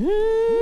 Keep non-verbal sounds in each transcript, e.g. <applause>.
Mm-hmm. <laughs>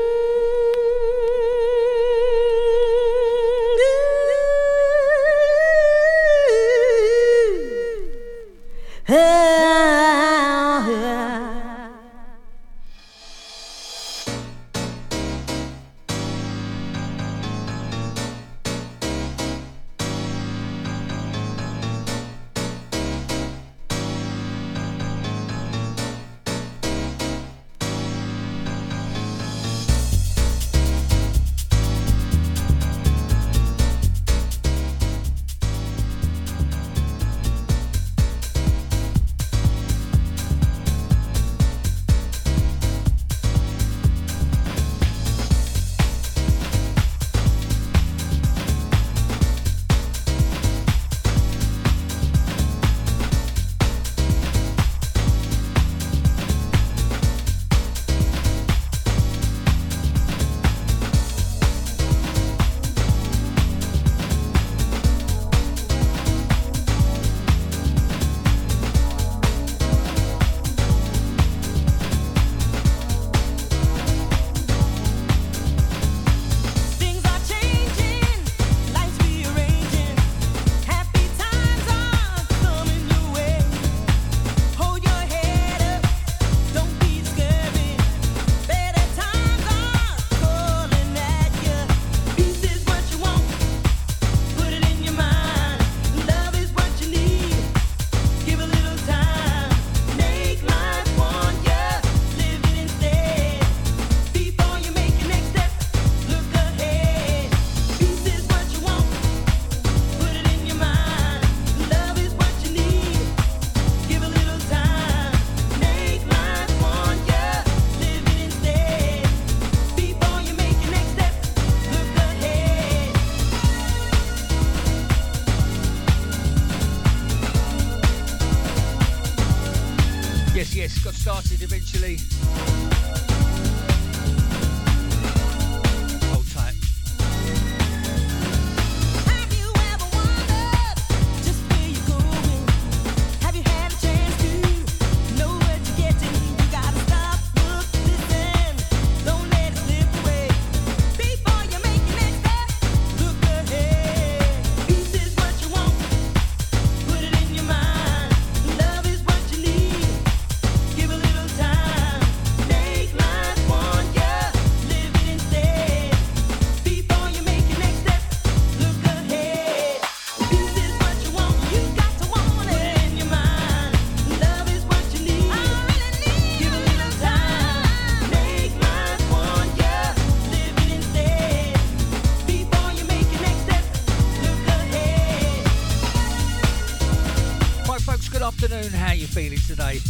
today.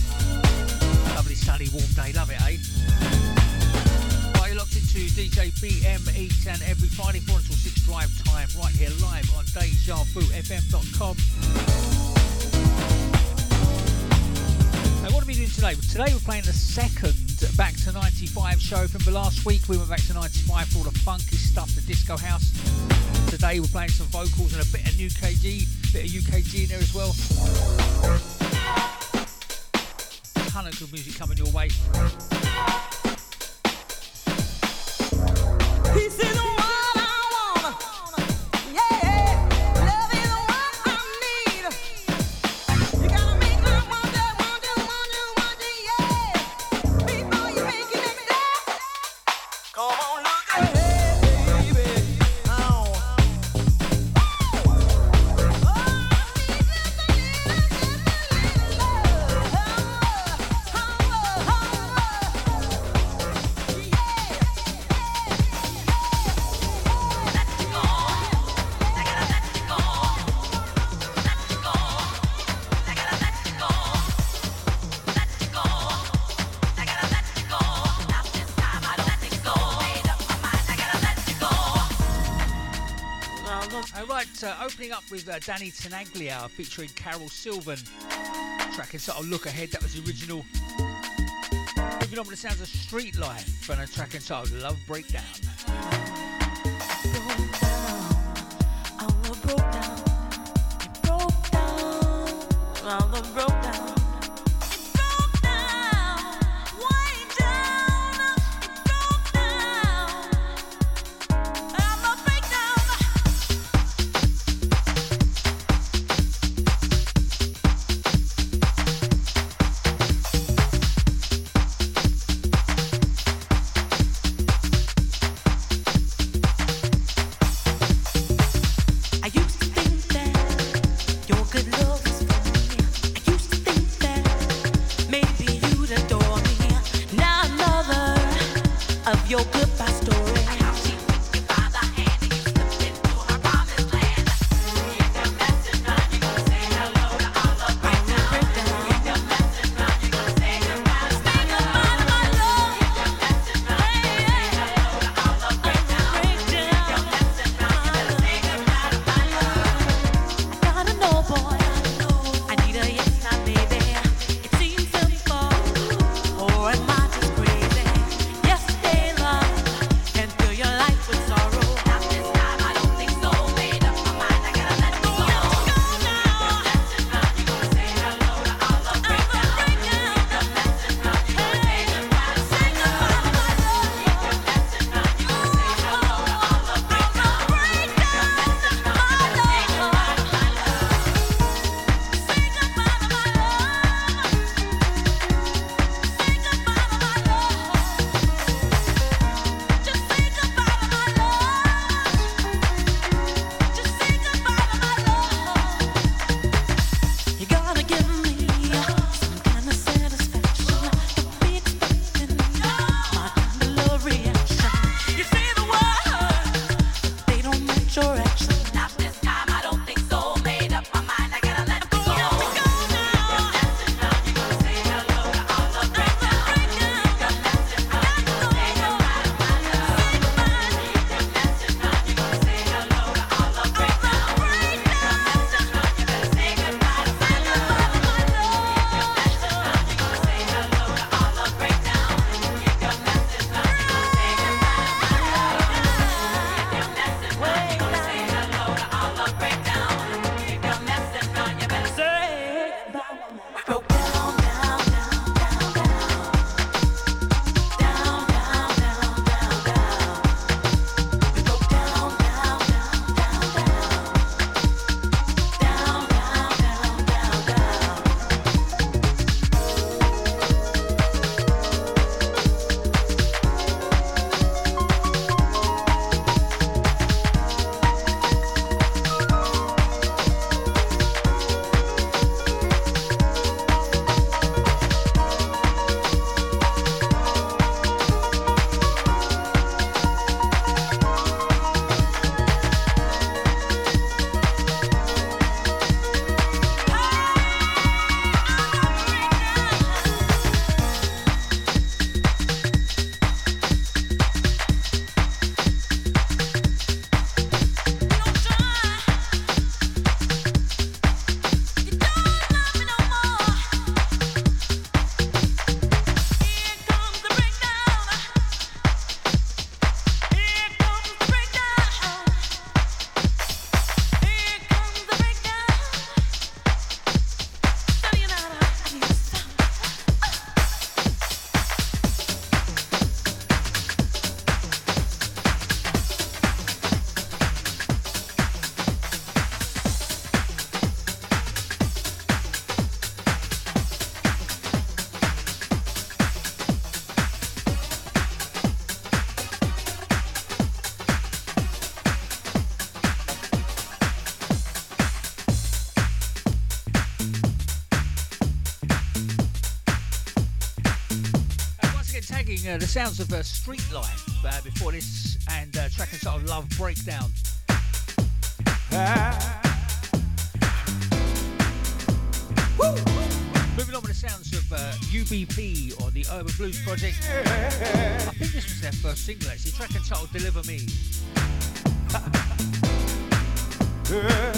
Opening up with uh, Danny Tenaglia featuring Carole Sylvan. Track entitled Look Ahead, that was the original. Moving on with the sounds of Streetlife and a track entitled Love Breakdown. the sounds of uh, Street Life uh, before this and uh, track title Love Breakdown. Moving on with the sounds of uh, UBP or the Urban Blues Project. I think this was their first single actually, track and title Deliver Me. <laughs>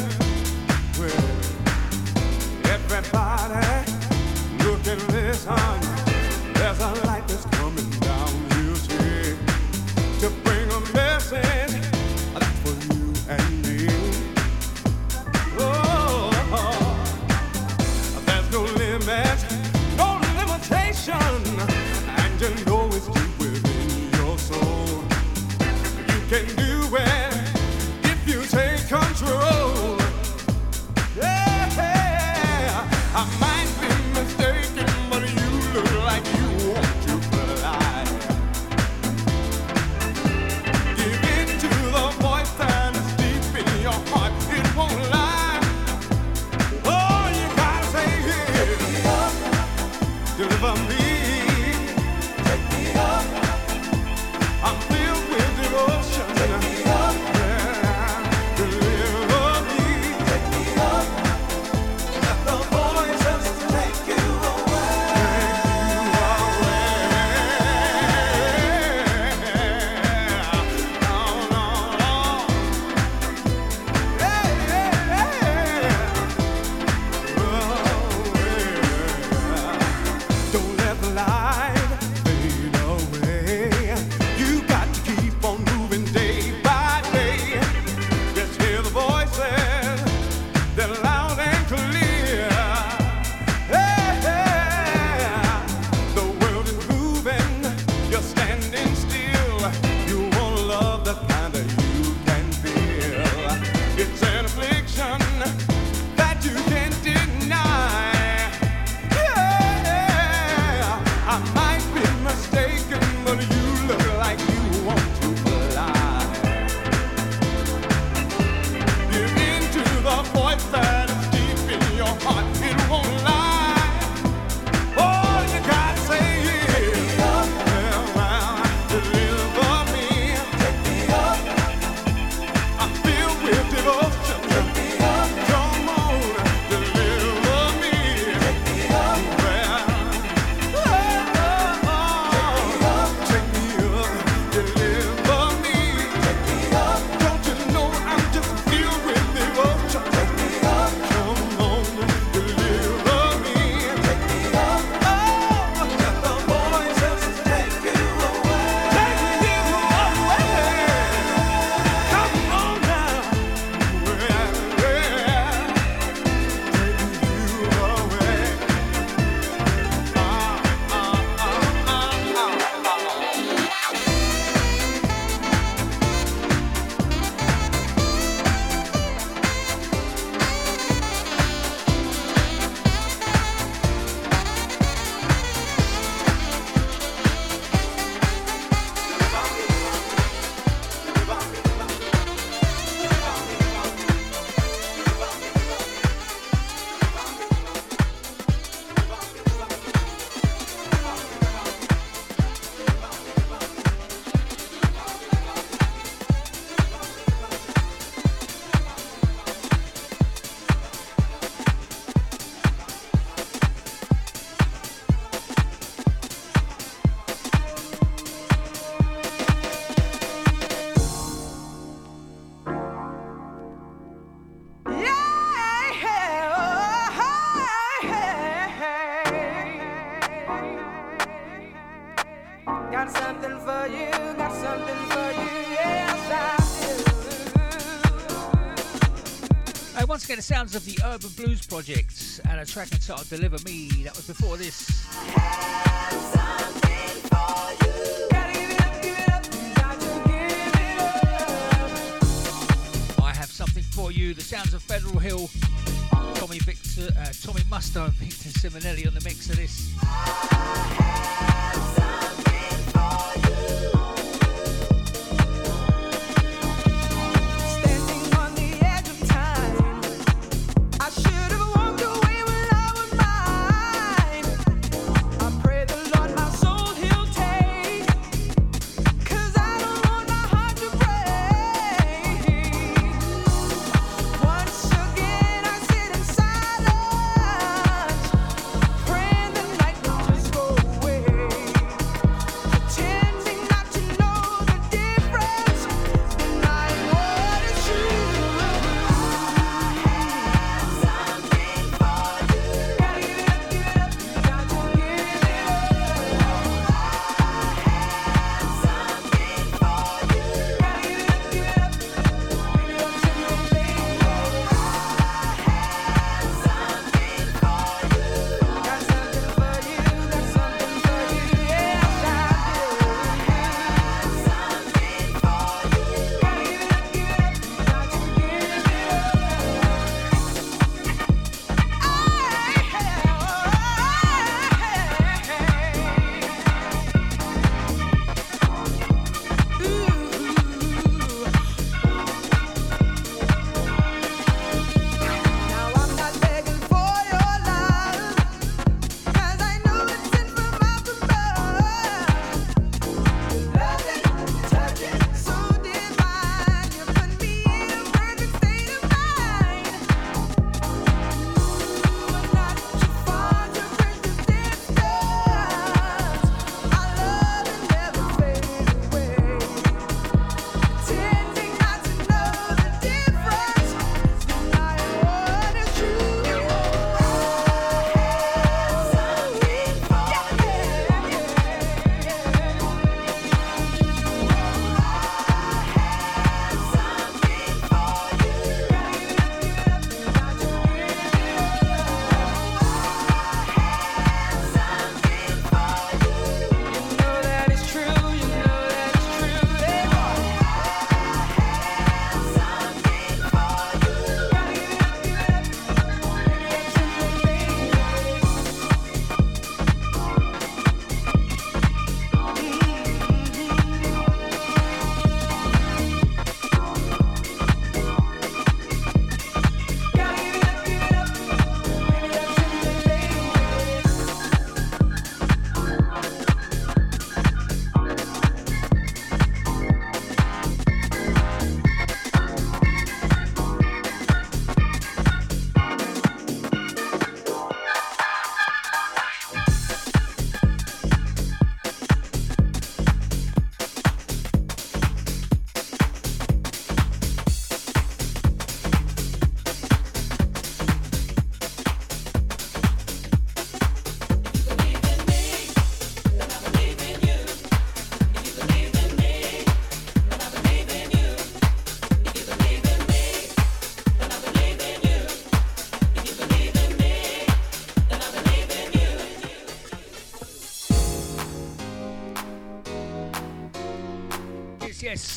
the sounds of the Urban Blues Project and a track entitled Deliver Me. That was before this.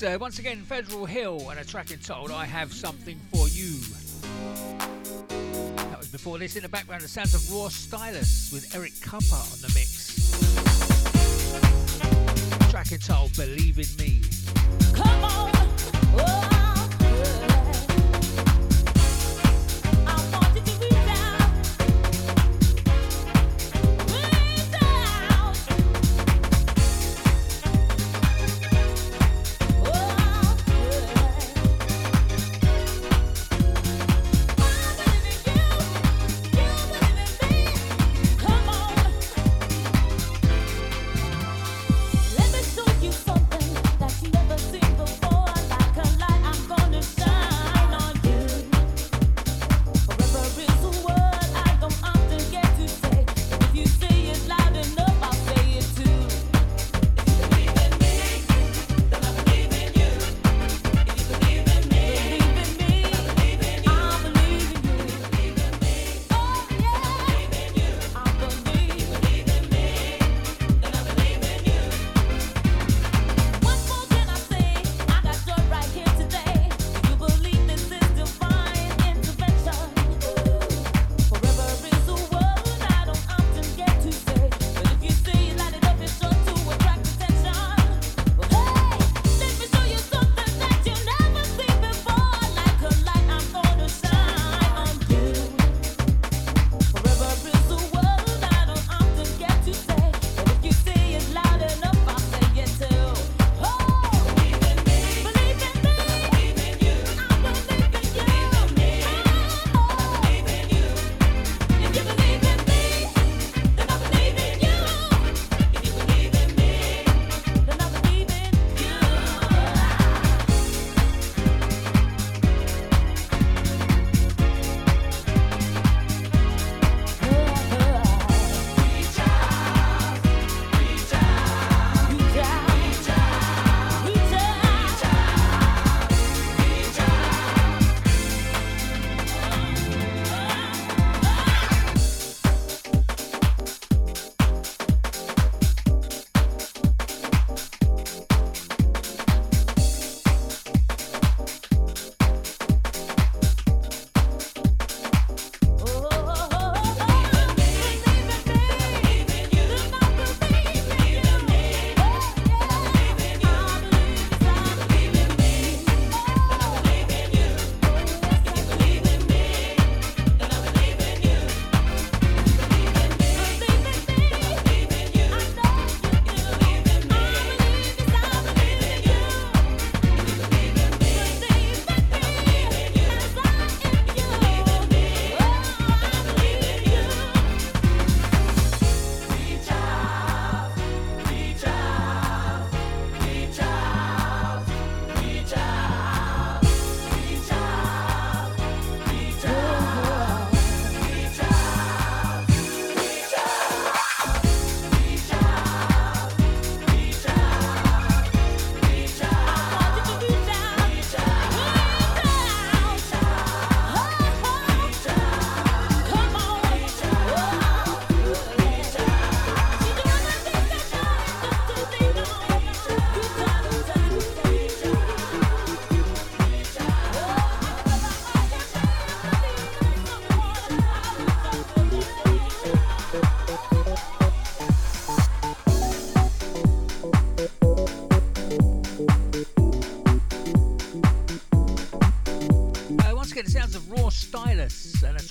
Uh, once again, Federal Hill and a track entitled I Have Something For You. That was before this. In the background, the sounds of Raw Stylus with Eric Kupper on the mix. Track entitled Believe in Me.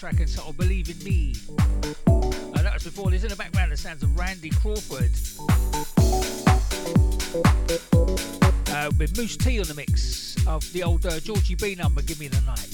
Track entitled Believe in Me. Uh, that was before there's in the background the sounds of Randy Crawford. Uh, with Mousse T on the mix of the old uh, Georgie B number, Give Me the Night.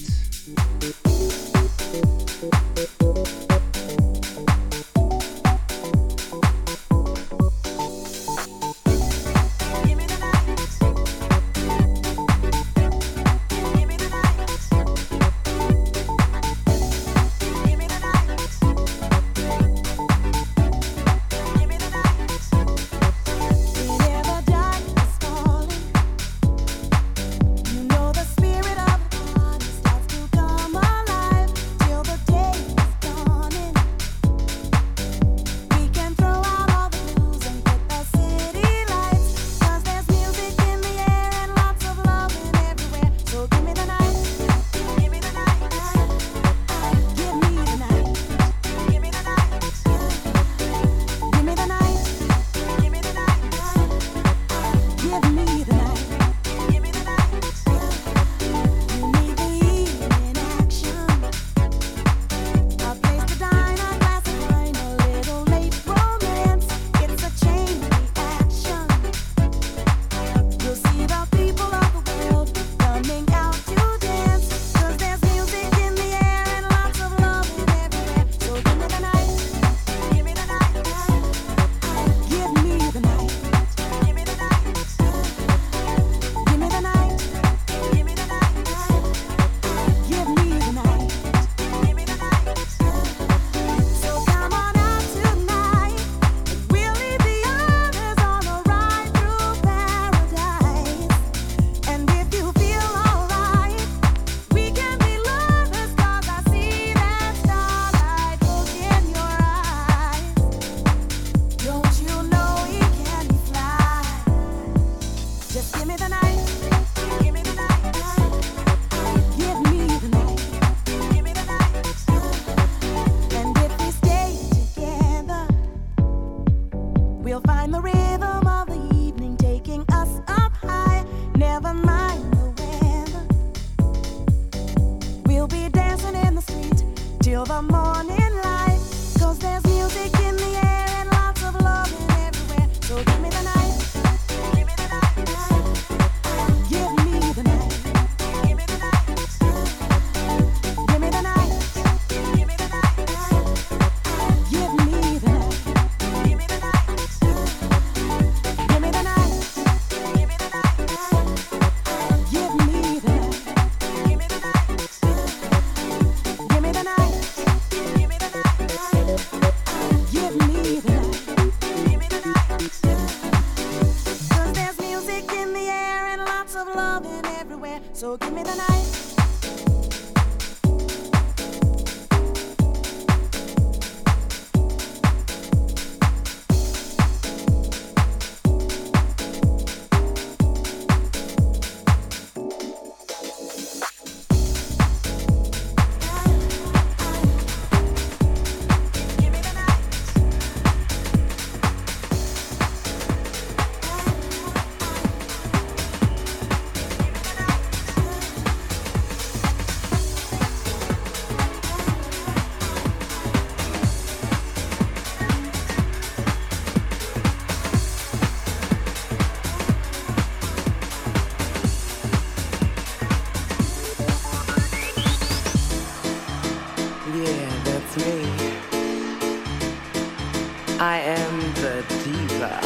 I am the diva.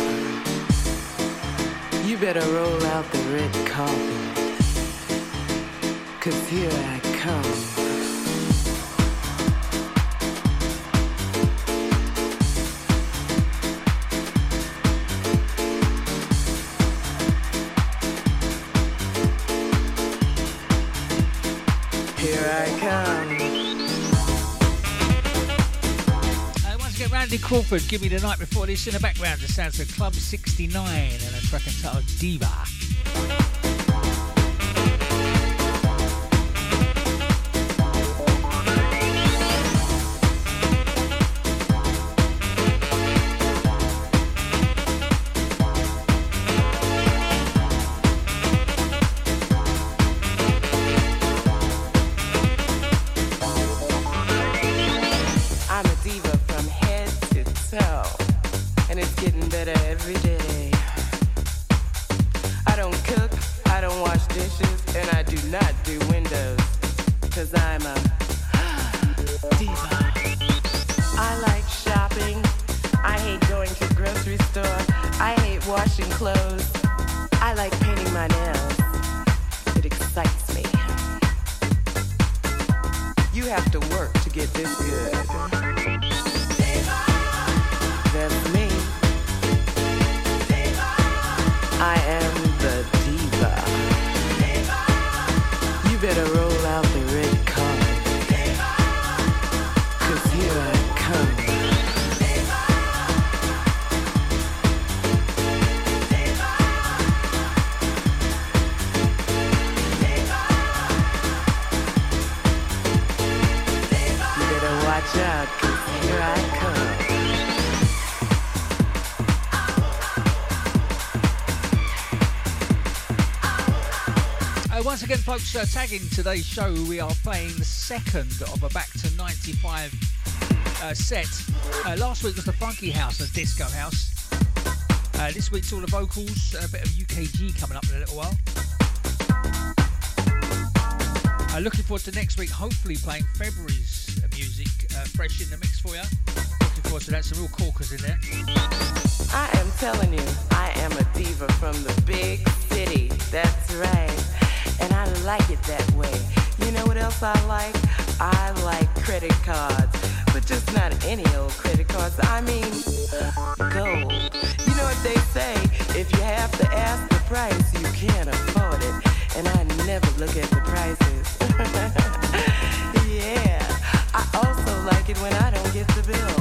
You better roll out the red carpet. Cause here I come. Crawford, Give Me the Night before this in the background. The sounds of Club 69 and a track entitled Diva. Again, folks, uh, tagging today's show, we are playing the second of a back to 95 uh, set. Uh, last week was the Funky House the Disco House. Uh, this week's all the vocals, a bit of UKG coming up in a little while. Uh, looking forward to next week, hopefully playing February's uh, music uh, fresh in the mix for you. Looking forward to that, some real corkers in there. I am telling you, I am a diva from the big city. That's right. Like it that way. You know what else I like? I like credit cards. But just not any old credit cards. I mean, gold. You know what they say? If you have to ask the price, you can't afford it. And I never look at the prices. <laughs> yeah. I also like it when I don't get the bill.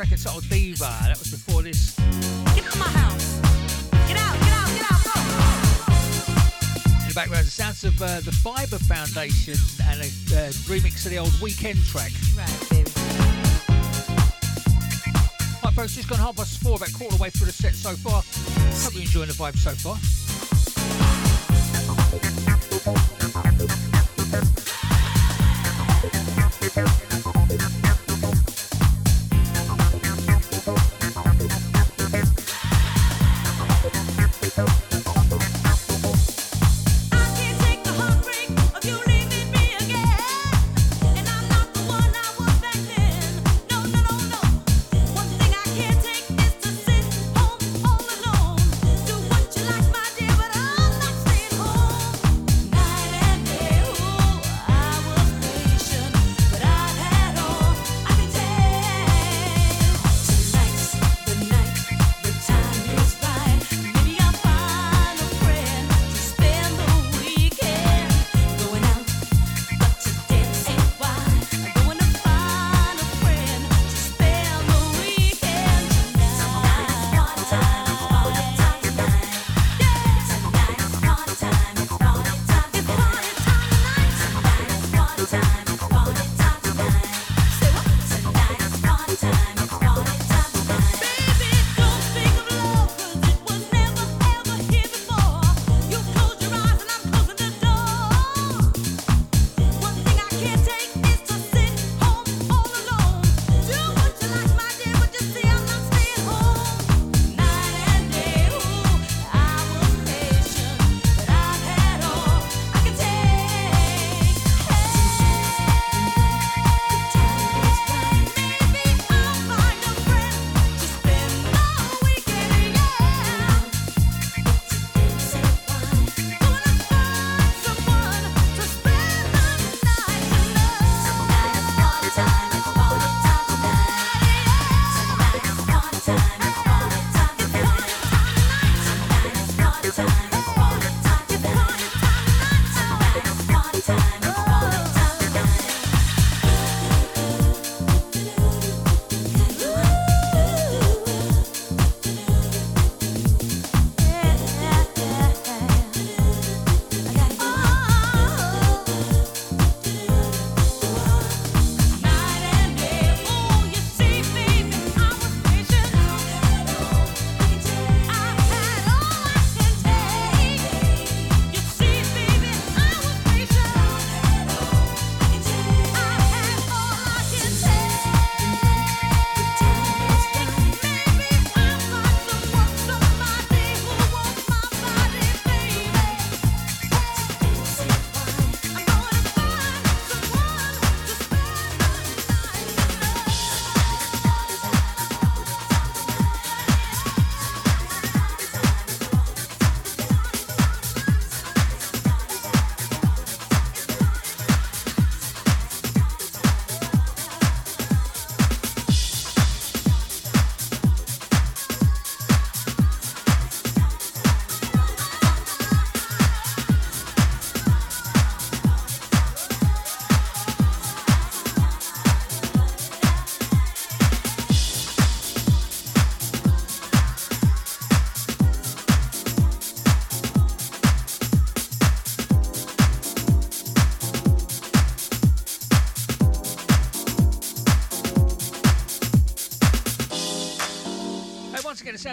Track entitled Diva. That was before this. get out my house. Get out, get out, get out, go. In the background, the sounds of uh, the Fibre Foundation and a uh, remix of the old Weekend track. Right, baby. Right, folks, just gone half past four, about quarter way through the set so far. Hope you're enjoying the vibe so far.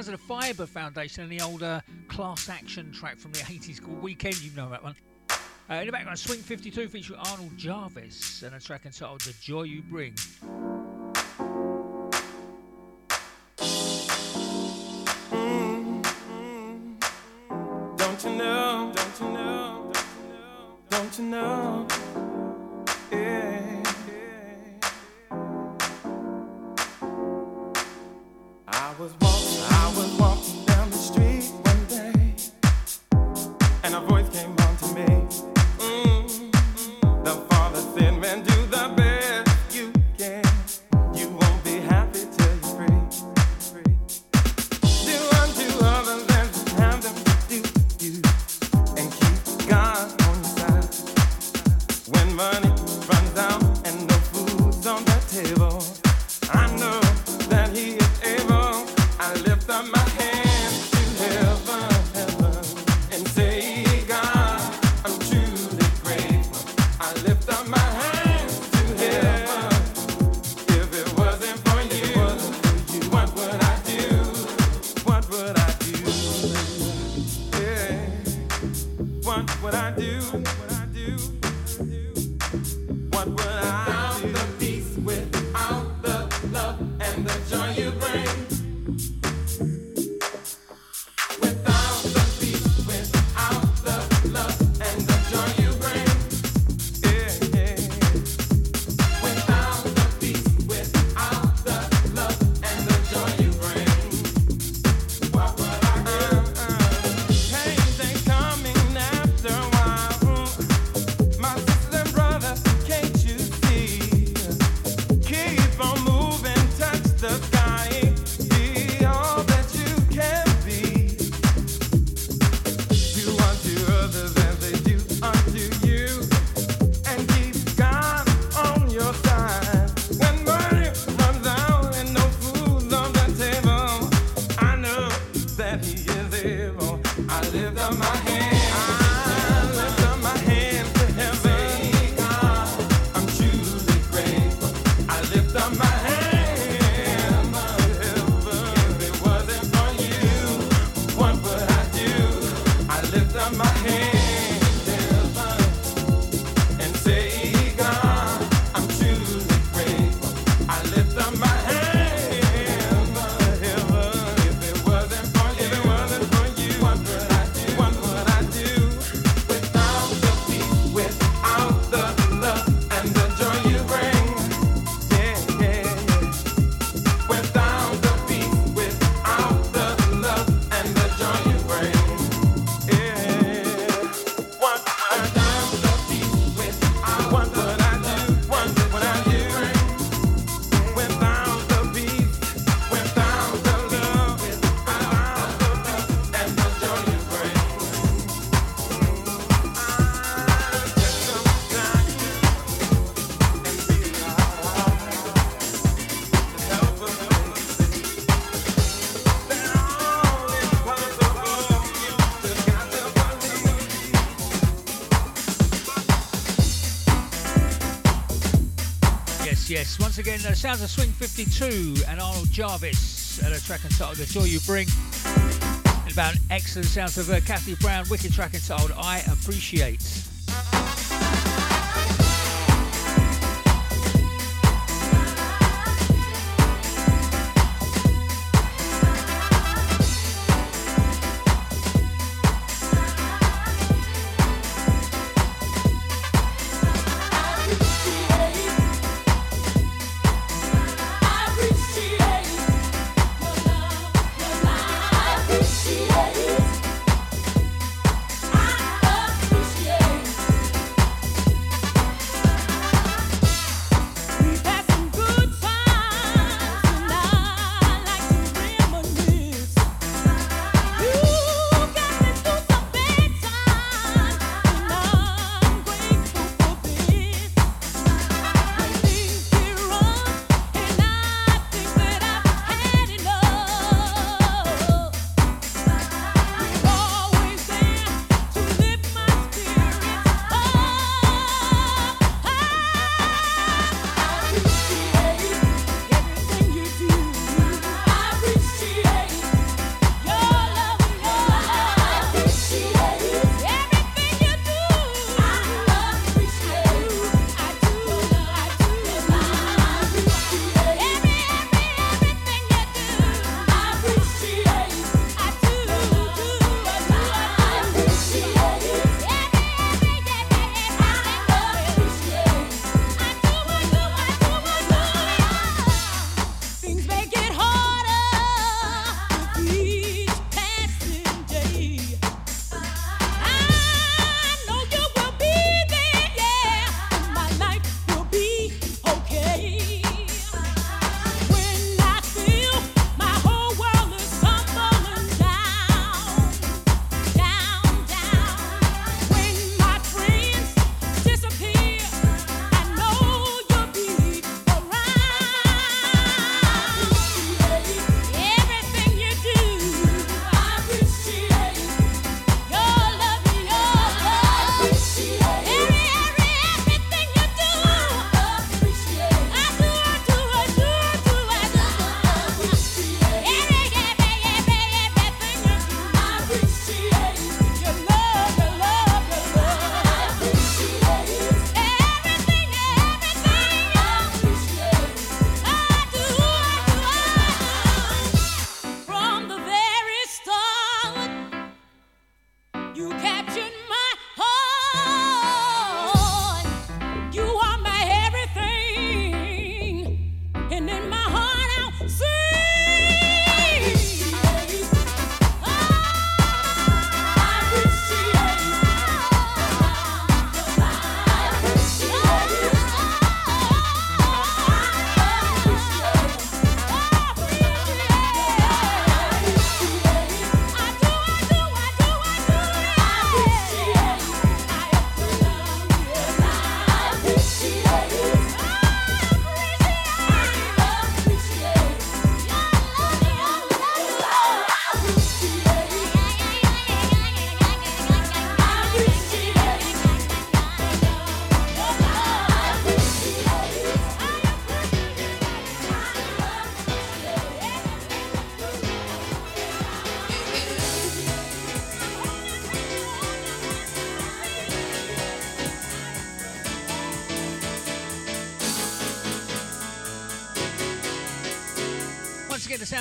Of the Fibre Foundation and the older uh, class action track from the 80s called Weekend. You know that one. Uh, in the background, Swing 52 featuring Arnold Jarvis and a track entitled The Joy You Bring. Mm-hmm. Don't you know? Don't you know? Don't you know? Once again, the sounds of Swing 52 and Arnold Jarvis at a track entitled The Joy You Bring. And about excellent sounds of uh, Kathy Brown, wicked track entitled I Appreciate.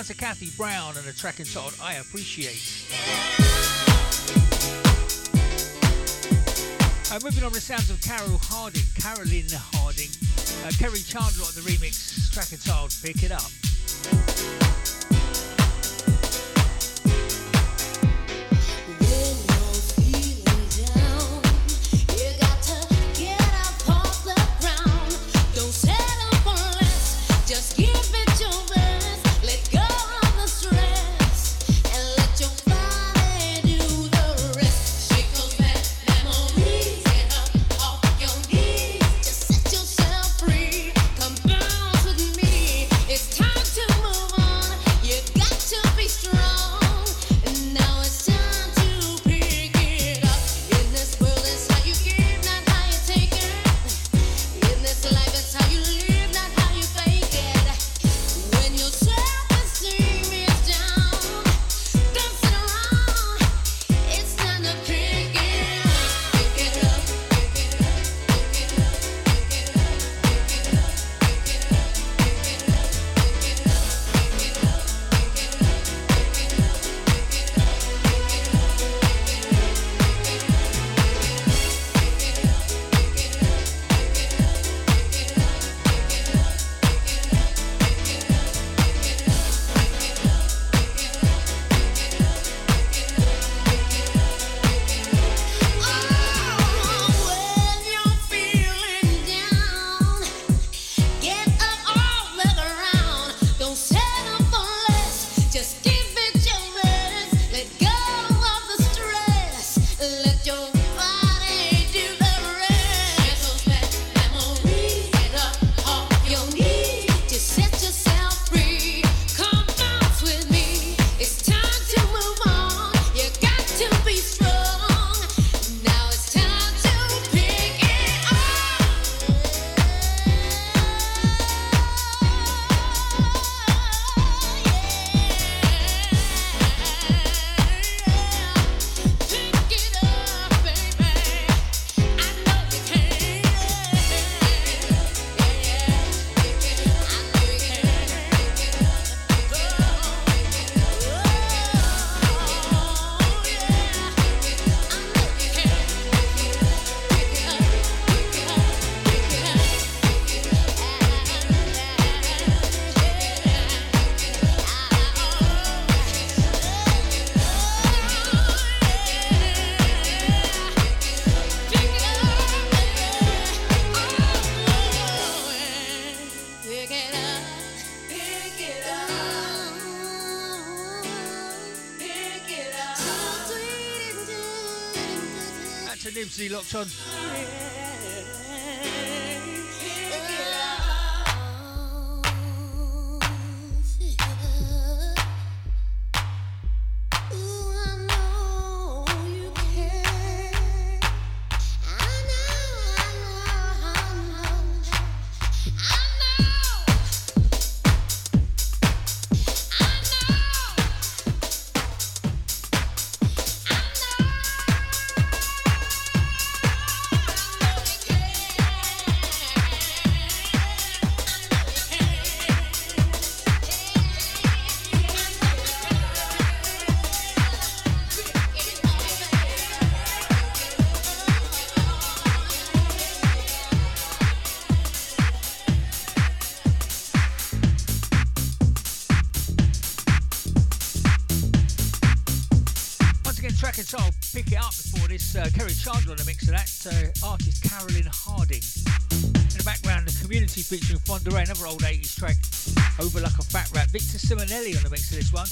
The Kathy Brown and a track entitled I Appreciate. Uh, moving on to the sounds of Carol Harding, Carolyn Harding, uh, Kerri Chandler on the remix, track entitled Pick It Up. yo. Wonder another old 80s track, Over Like a Fat Rat. Victor Simonelli on the mix of this one.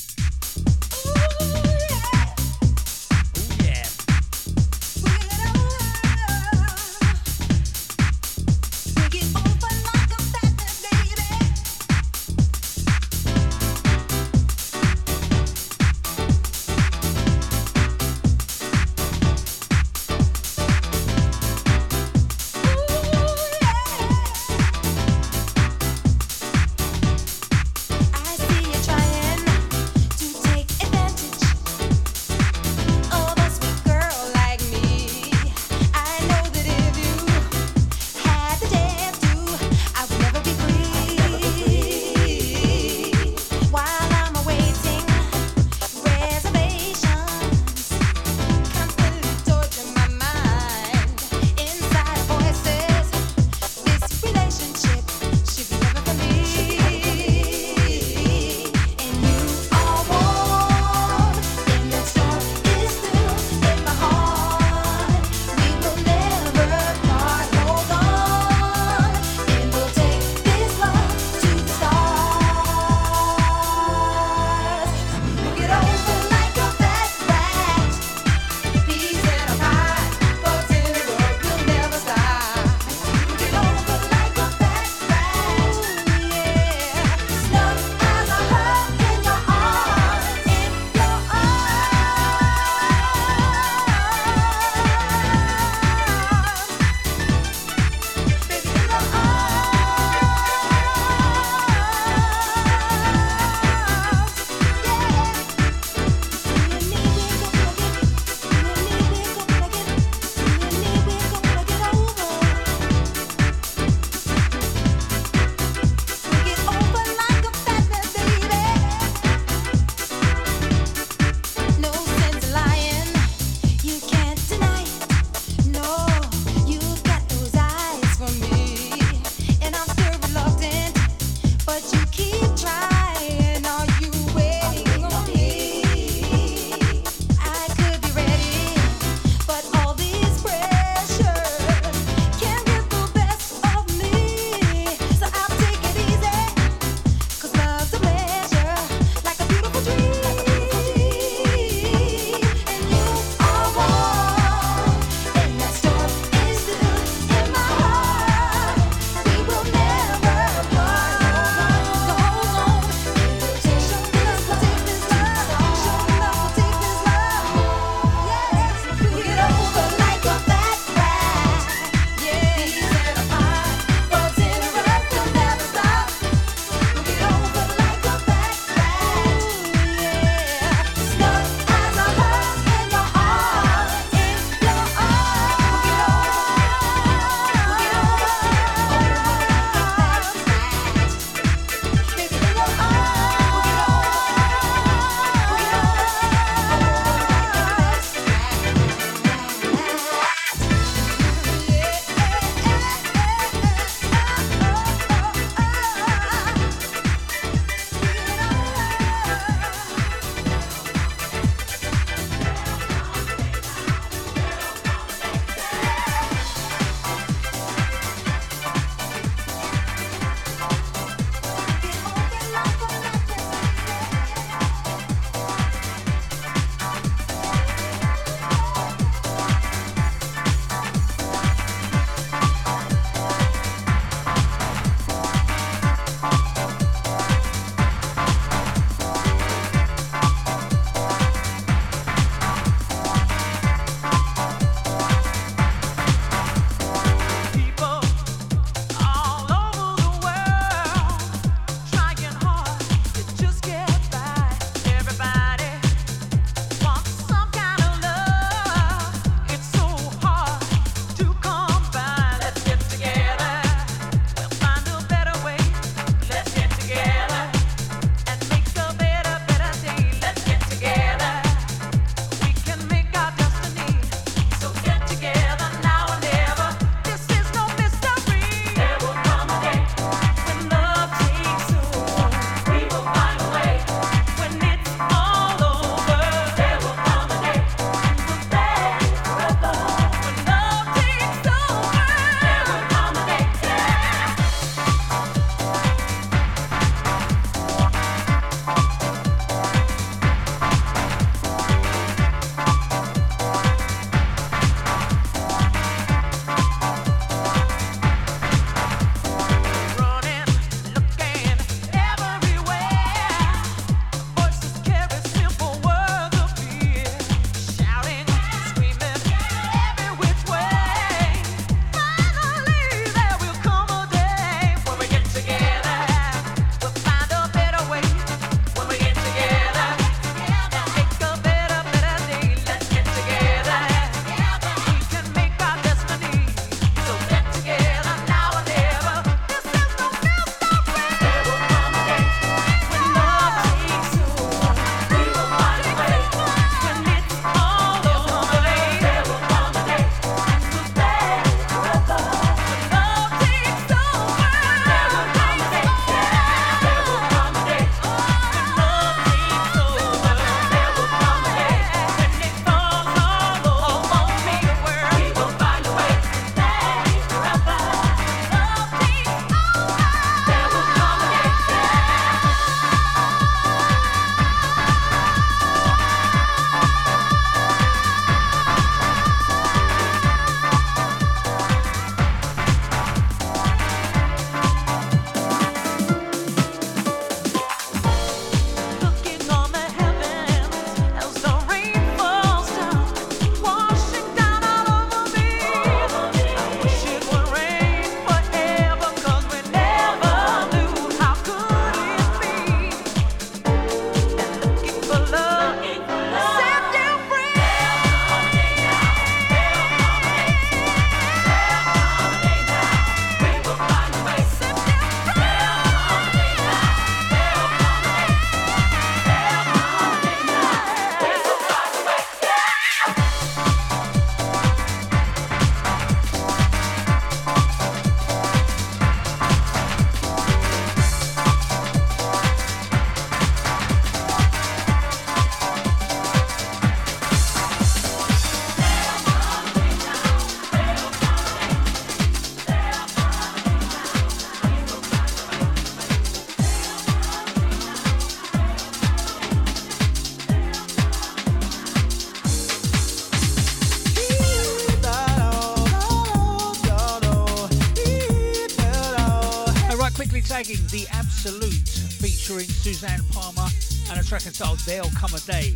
featuring Suzanne Palmer and a track entitled There'll Come a Day.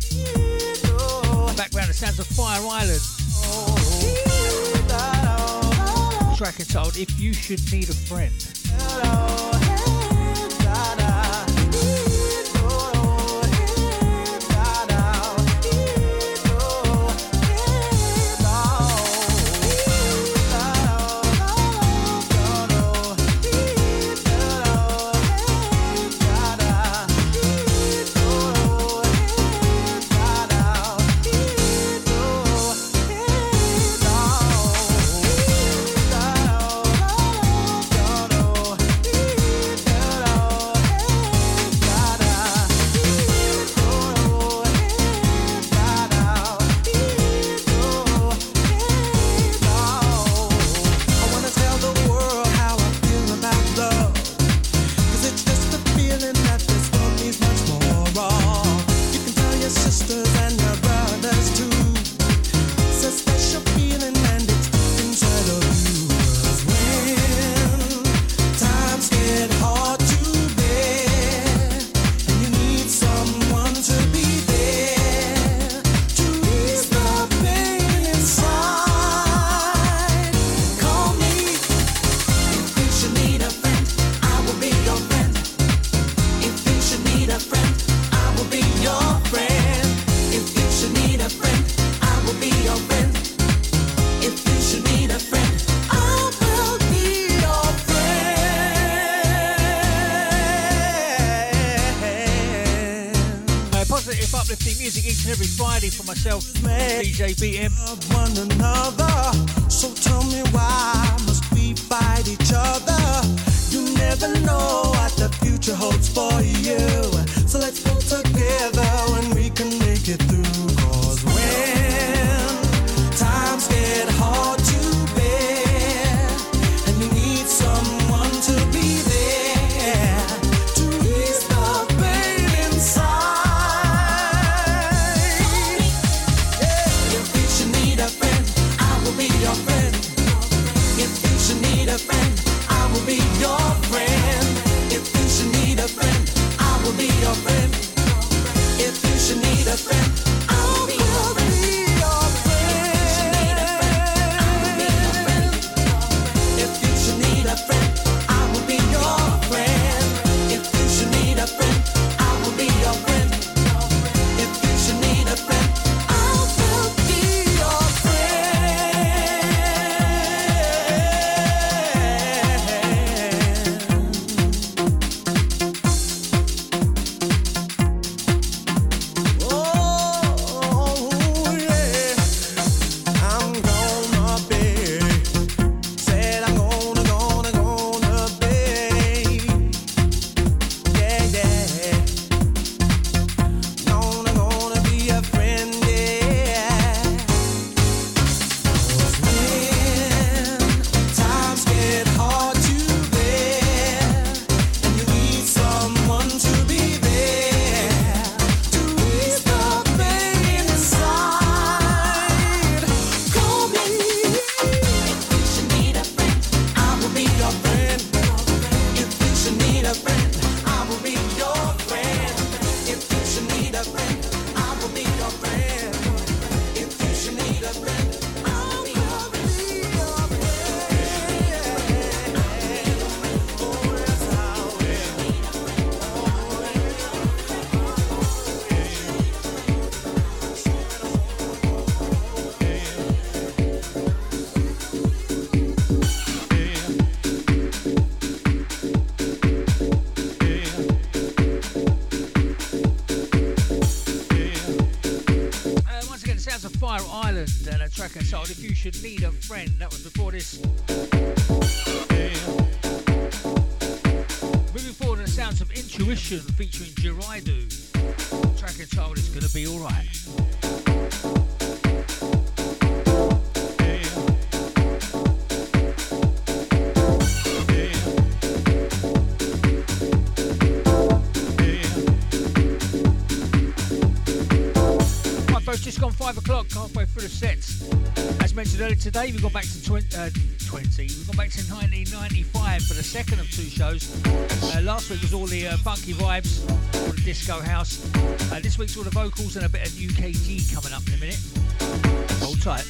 Background, the sounds of Fire Island. Track entitled If You Should Need a Friend. guitar and it's going to be alright. Just gone five o'clock, halfway through the set. As mentioned earlier today, we've gone back to uh, 20, we've gone back to 1995 for the second of two shows. Uh, last week was all the uh, funky vibes disco house. Uh, this week's all the vocals and a bit of UKG coming up in a minute. Hold tight.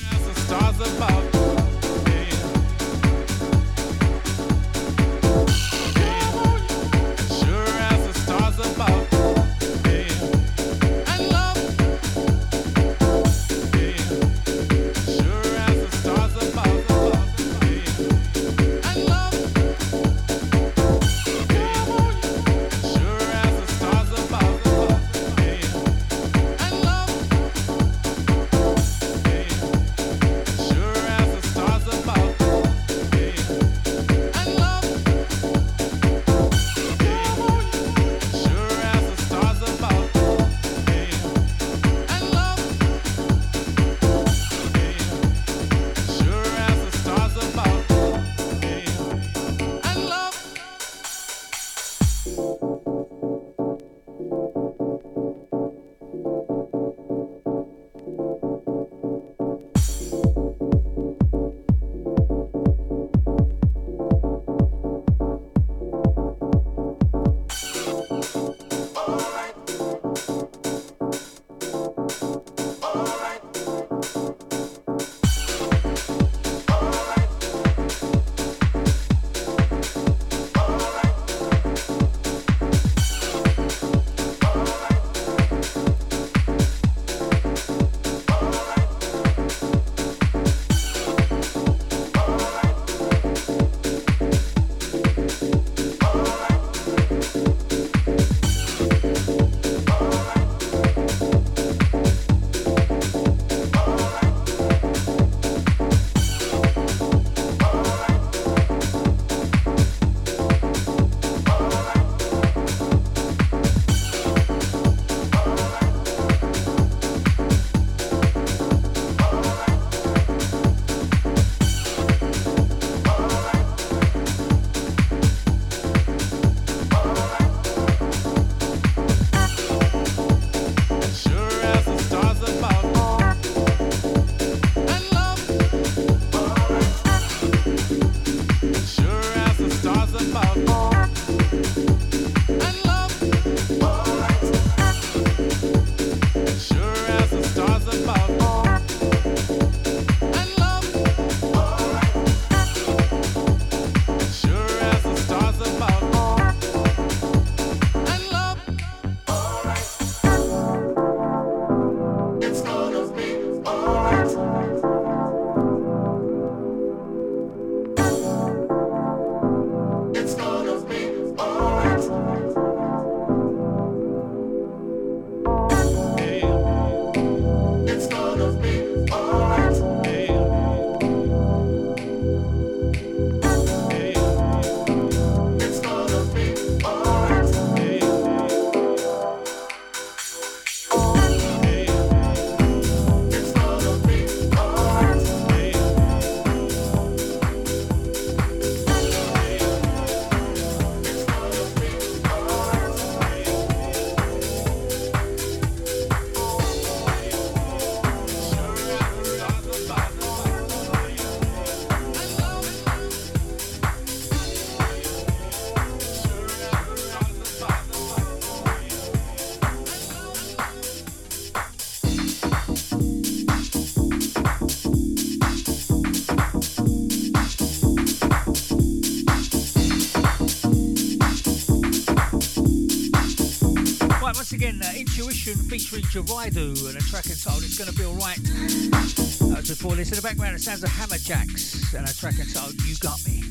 Gerideau and a track entitled It's Gonna Be Alright. That was before this. In the background, it sounds of Hammerjaxx and a track entitled You Got Me.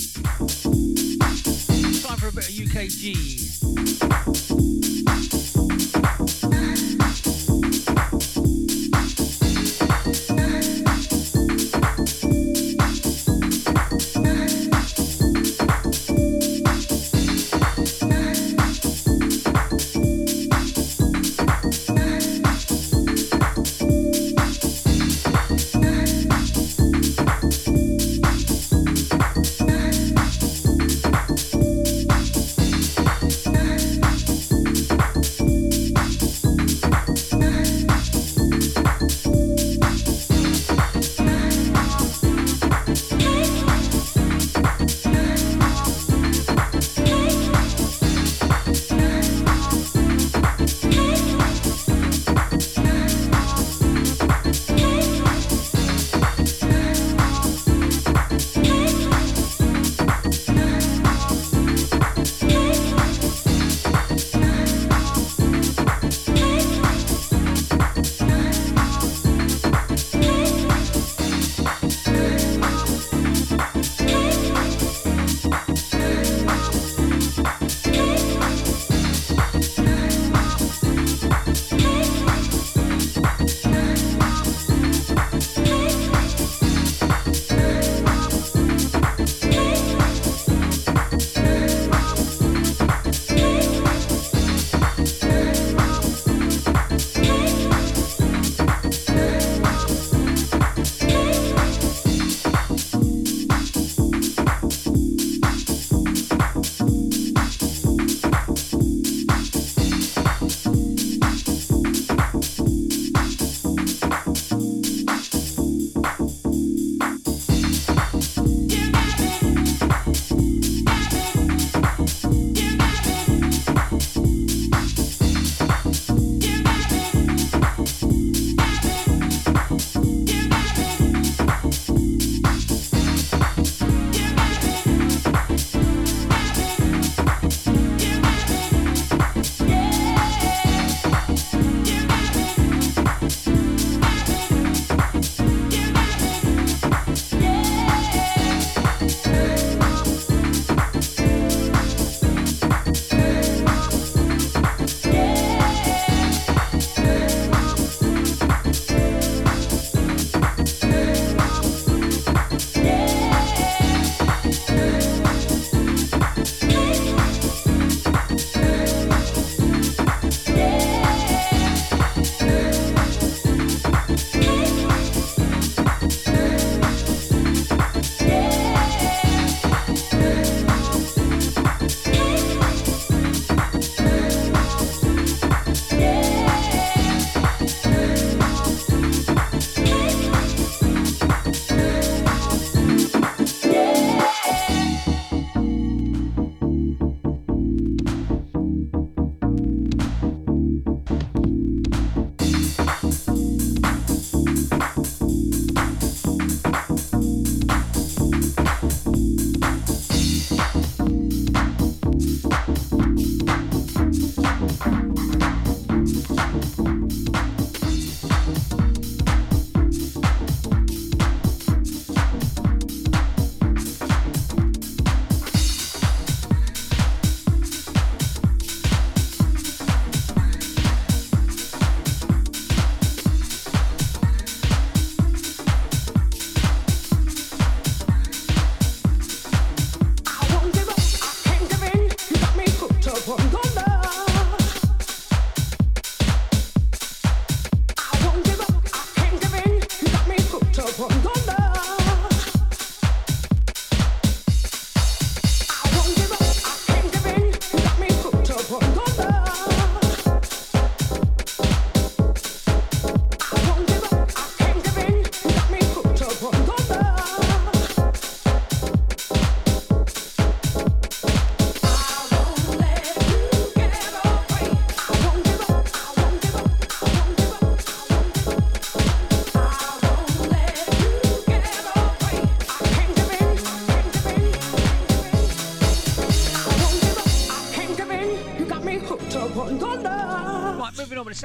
Time for a bit of UKG.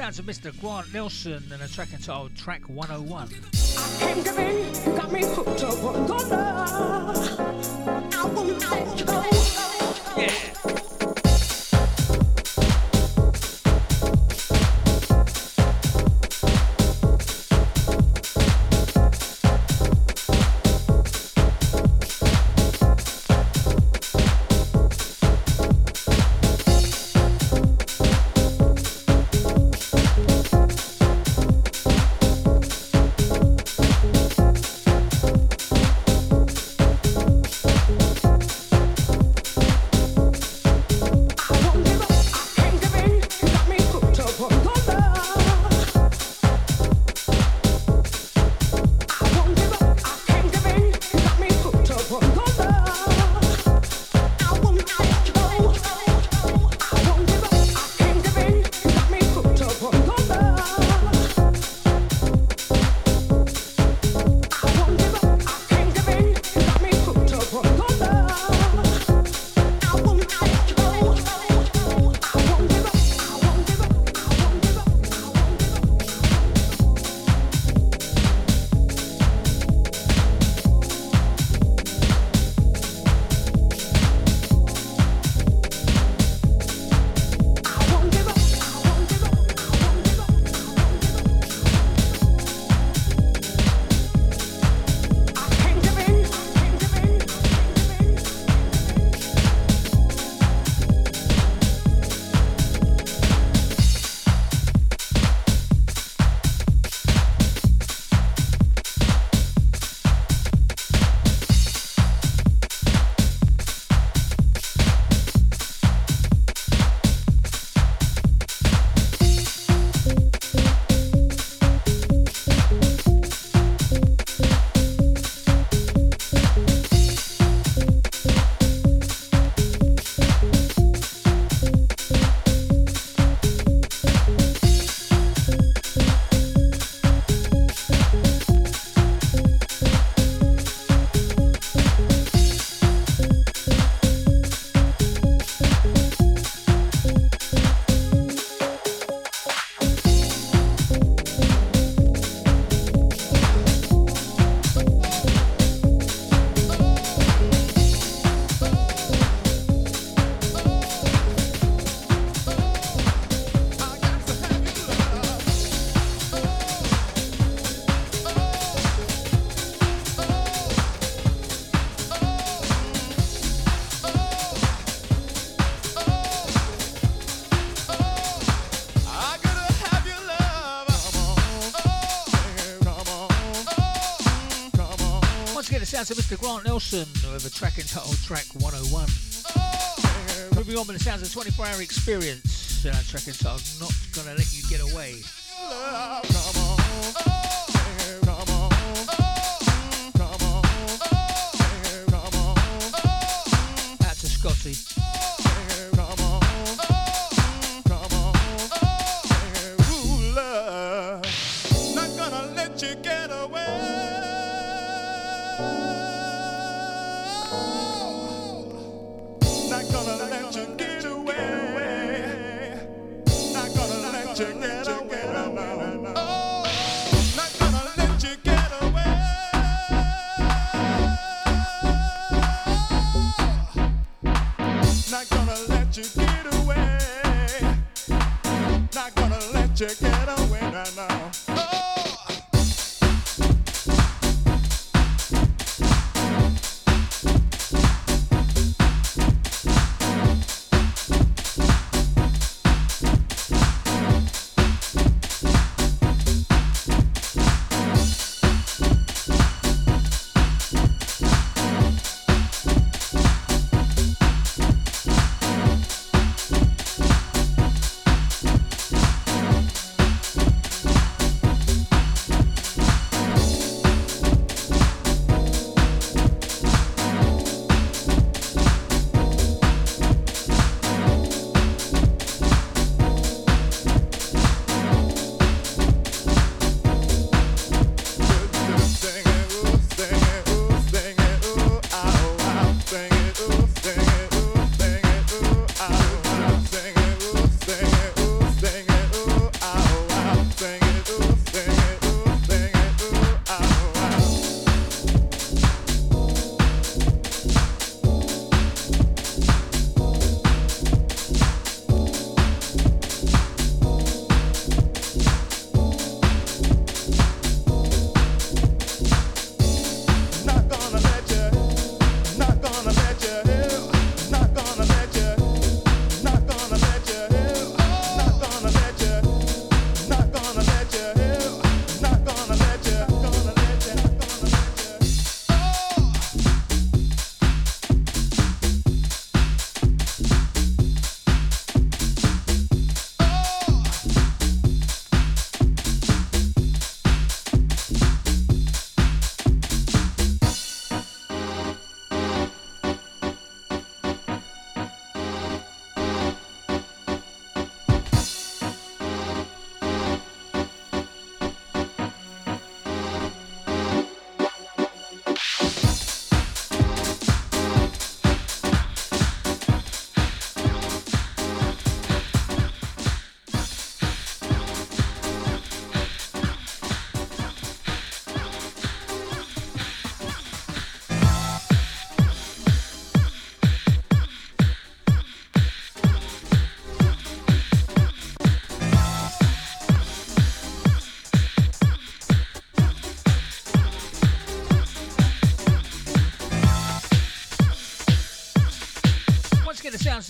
sounds of Mr. Grant Nelson and a track entitled Track 101. Yeah. sounds of Mr. Grant Nelson with a track entitled Track 101. Oh! Uh, moving on with the sounds of 24 Hour Experience, uh, track entitled Not Gonna Let You Get Away.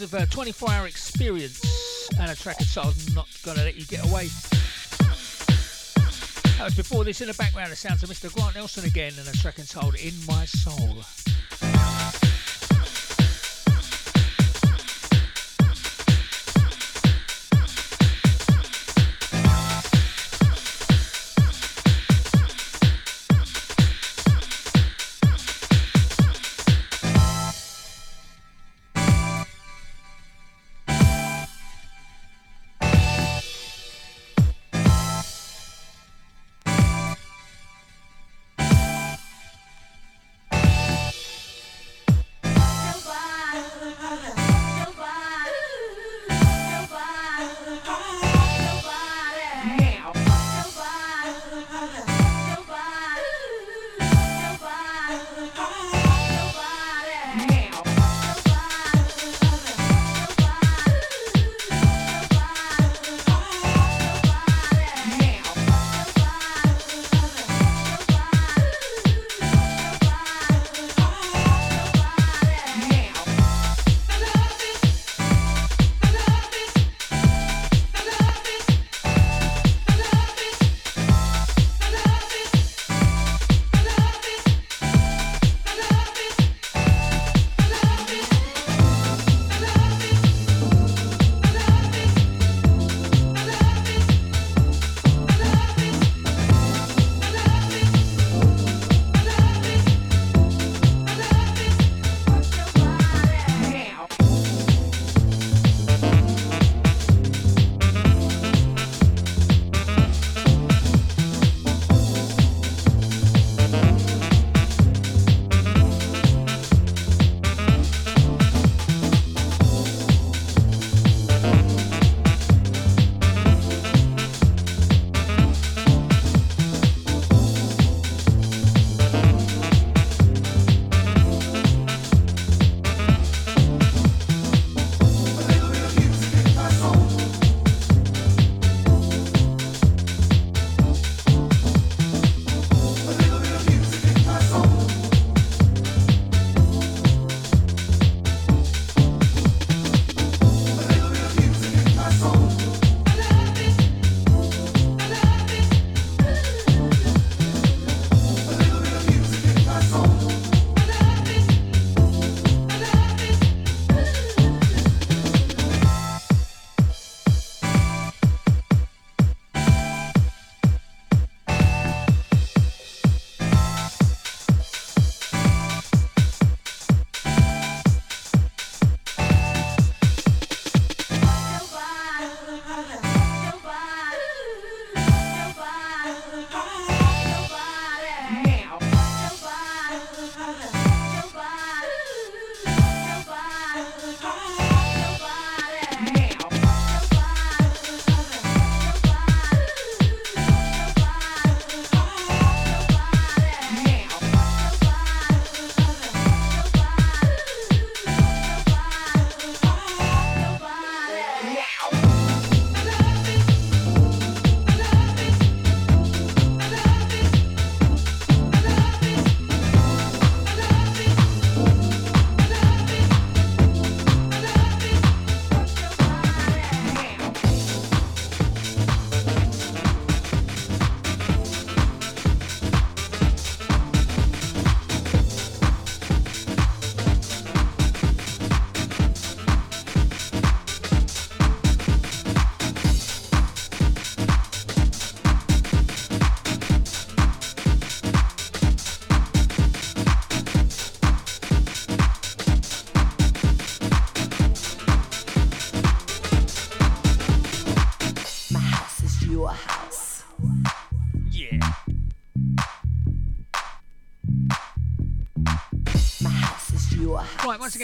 Of a 24 hour experience and a track entitled Not Gonna Let You Get Away. That was before this in the background, the sounds of Mr. Grant Nelson again and a track entitled In My Soul.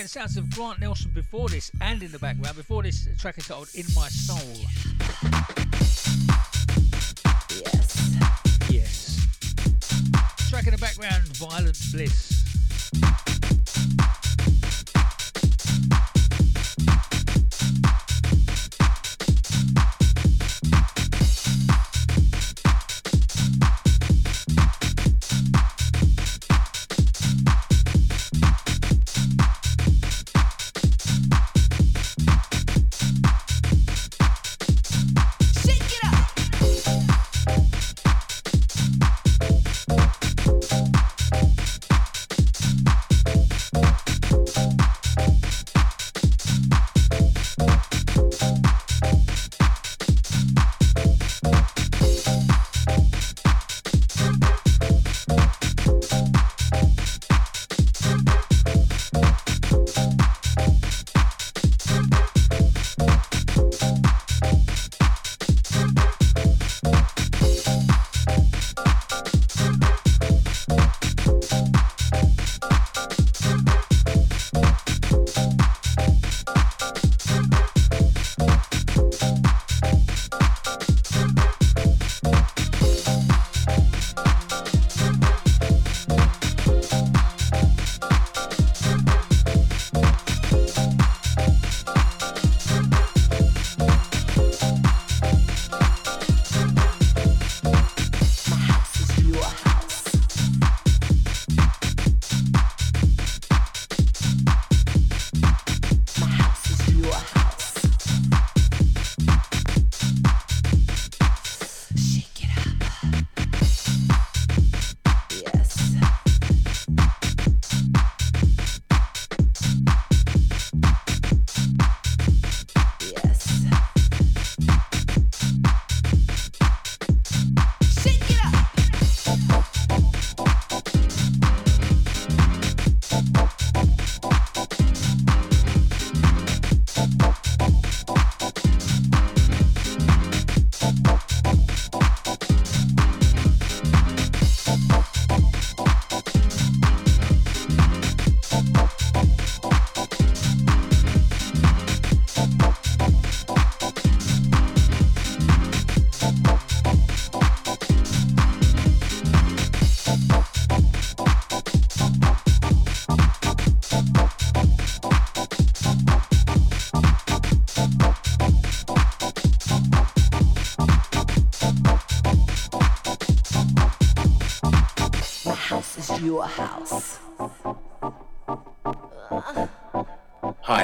Again, sounds of Grant Nelson before this and in the background. Before this, track entitled In My Soul. Yes. Yes. Track in the background, Violent Bliss.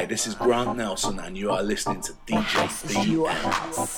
Hi, this is Grant Nelson, and you are listening to DJ house.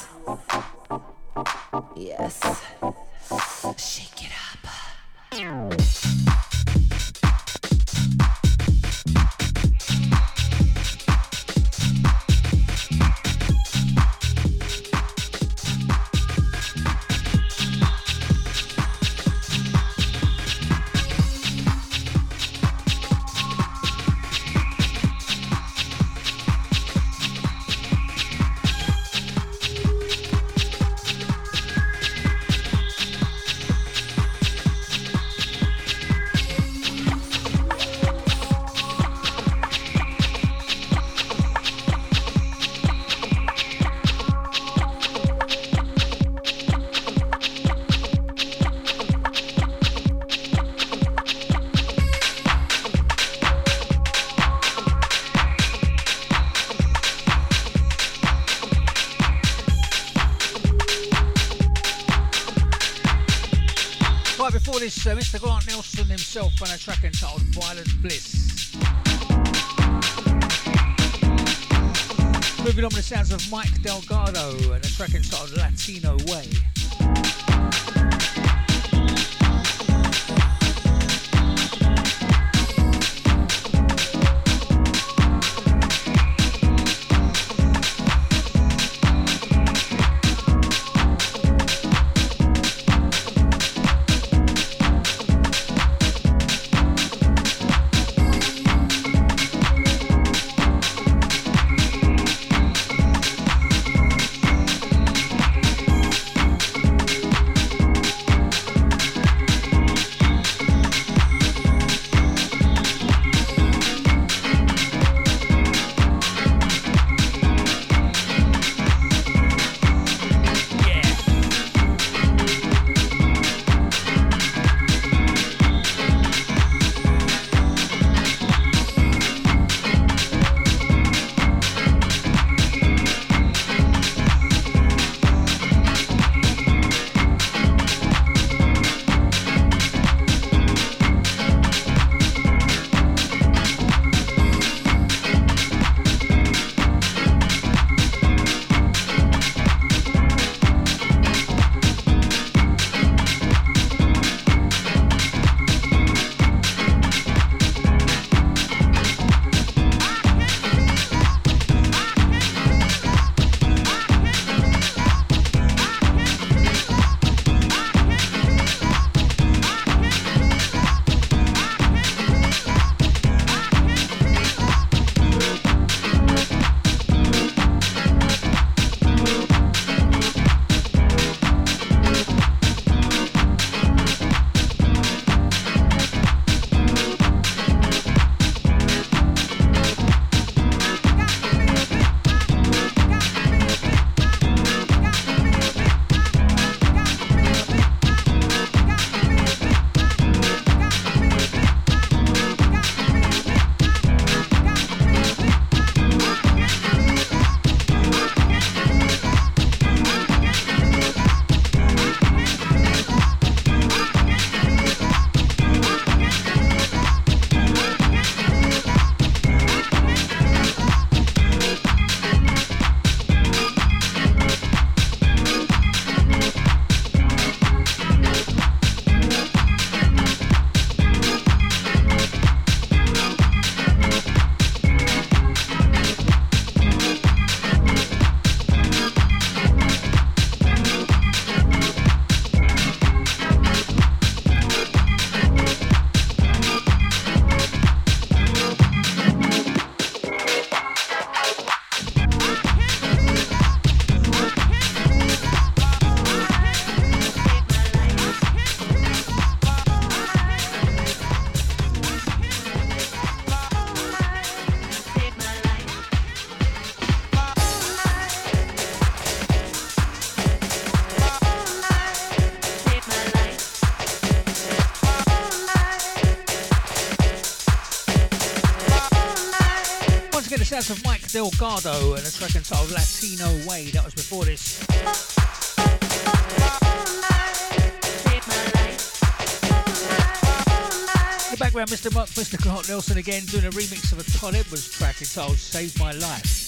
Uh, Mr. Grant Nelson himself on a track entitled Violent Bliss. Moving on with the sounds of Mike Delgado and a track entitled Latino Way. Sounds of Mike Delgado and a track entitled Latino Way. That was before this. In the background, Mr. Mark, Mr. Clark Nelson again, doing a remix of a Todd Edwards track entitled Save My Life.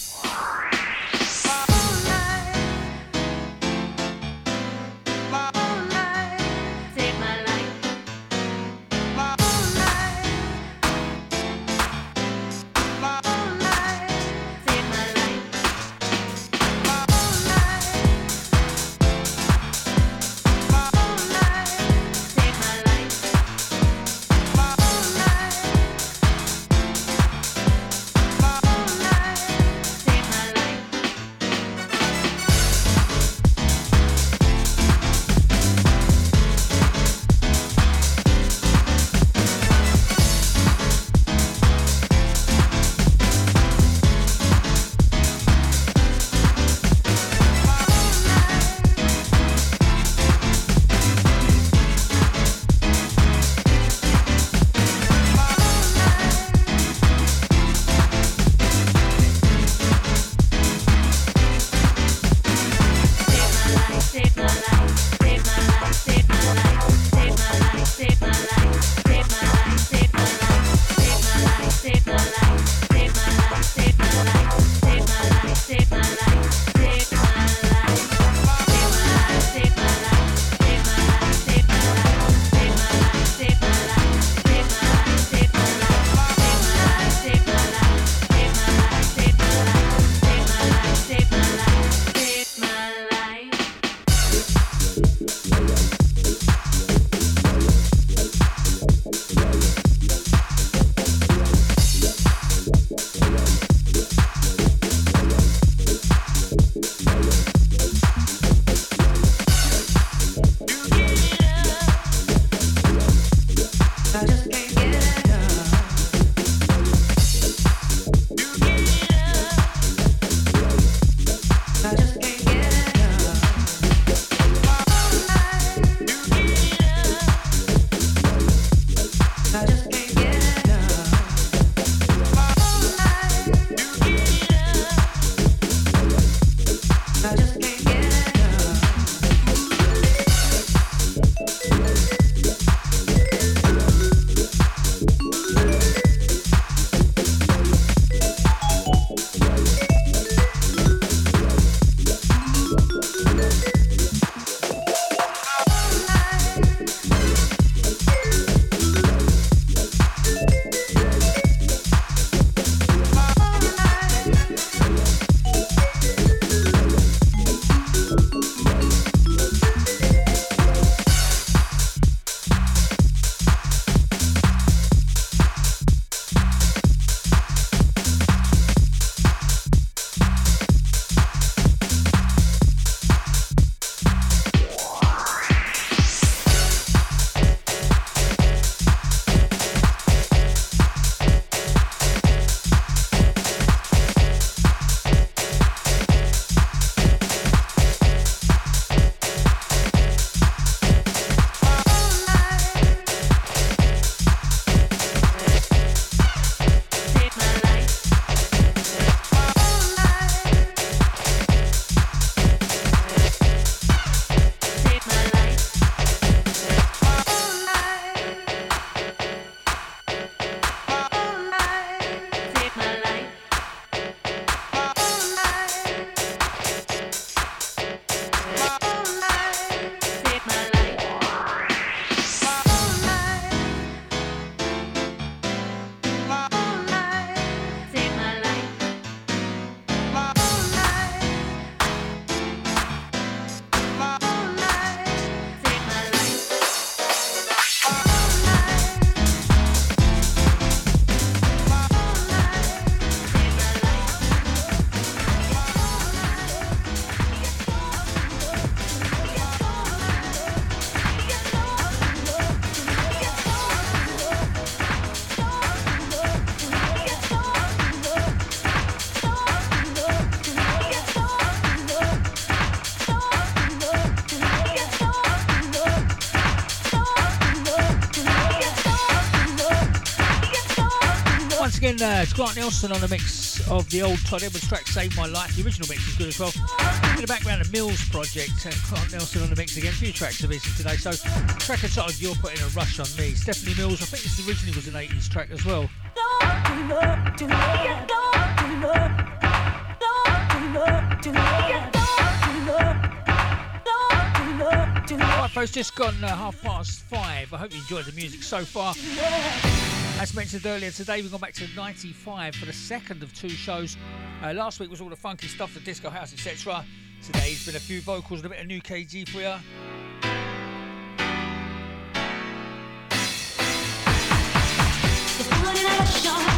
Once uh, it's Grant Nelson on the mix of the old Todd Edwards track "Save My Life." The original mix is good as well. In the background, the Mills Project. Uh, Grant Nelson on the mix again. A few tracks of this today. So, track entitled "You're Putting a Rush on Me." Stephanie Mills. I think this originally was an '80s track as well. Right, folks, just gone uh, half past five. I hope you enjoyed the music so far. As mentioned earlier, today we've gone back to 95 for the second of two shows. Uh, last week was all the funky stuff, the disco house, etc. Today's been a few vocals and a bit of new KG for you. What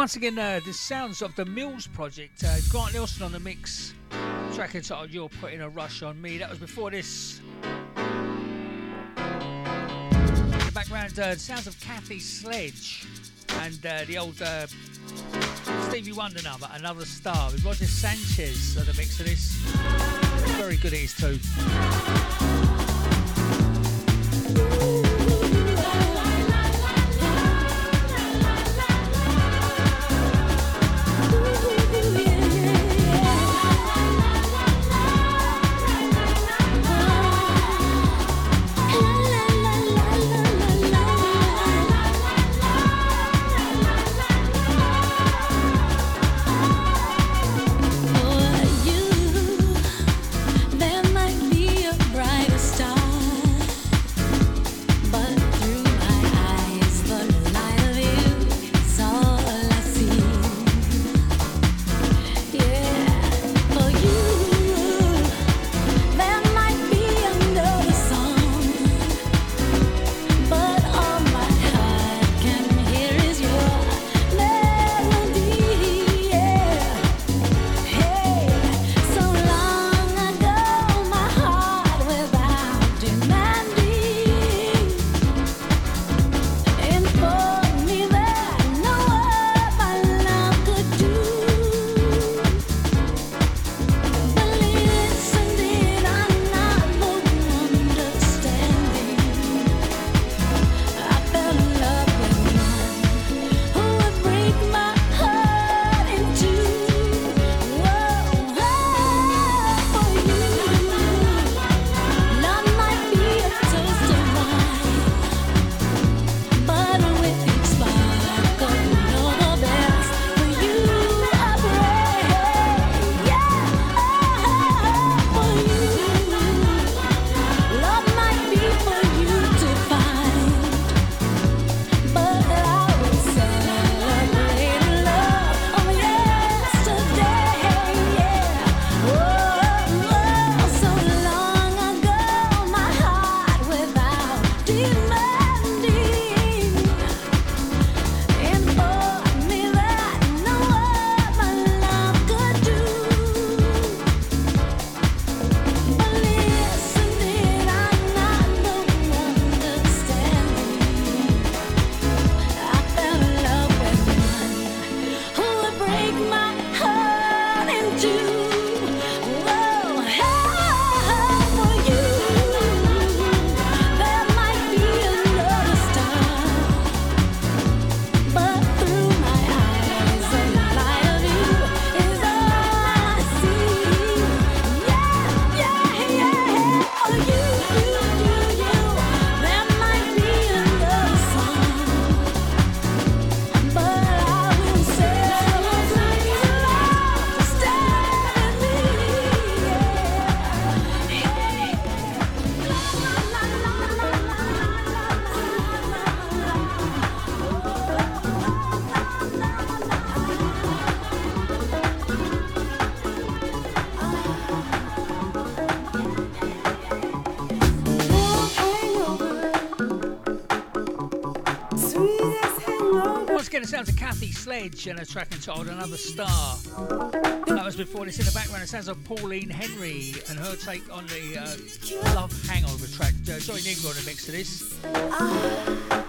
once again, uh, the sounds of the Mills Project. Uh, Grant Nelson on the mix. Track entitled "You're Putting a Rush on Me." That was before this. In The background, uh, sounds of Kathy Sledge and uh, the old uh, Stevie Wonder number, Another Star, with Roger Sanchez at the mix of this. Very good it is too. And a track entitled Another Star. That was before this in the background. It sounds of Pauline Henry and her take on the uh, Love Hangover track. Uh, Joey Negro in the mix to this.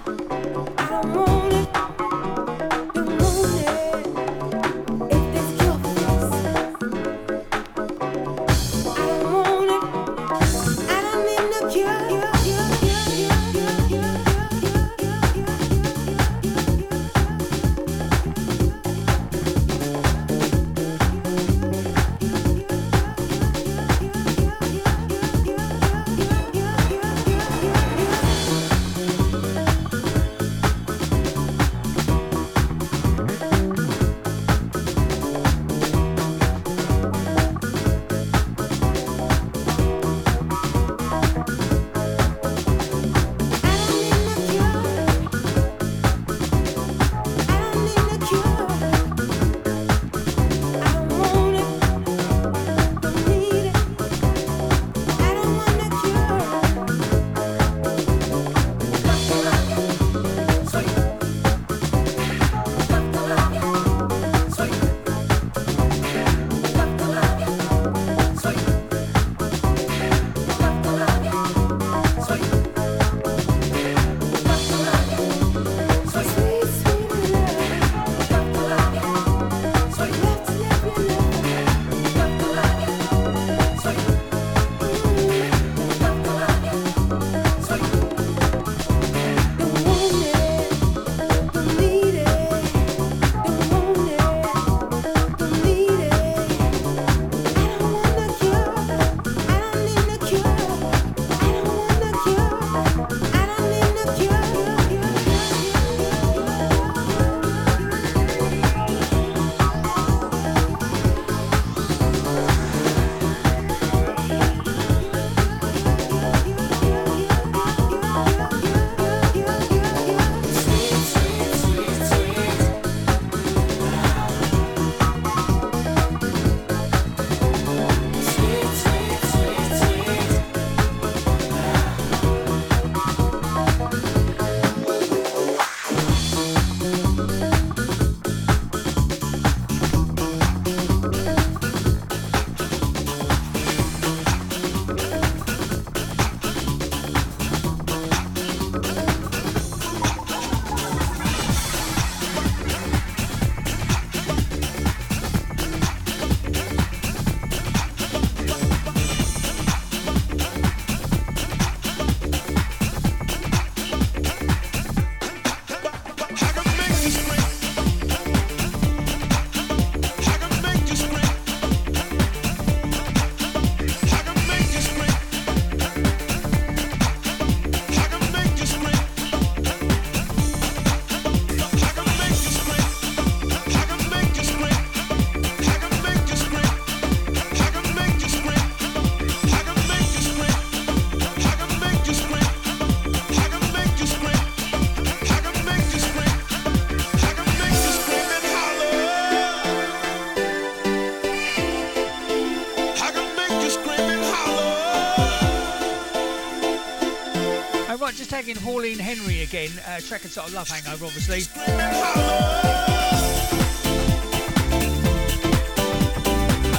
Tagging Pauline Henry again. Uh, track and of Love Hangover, obviously.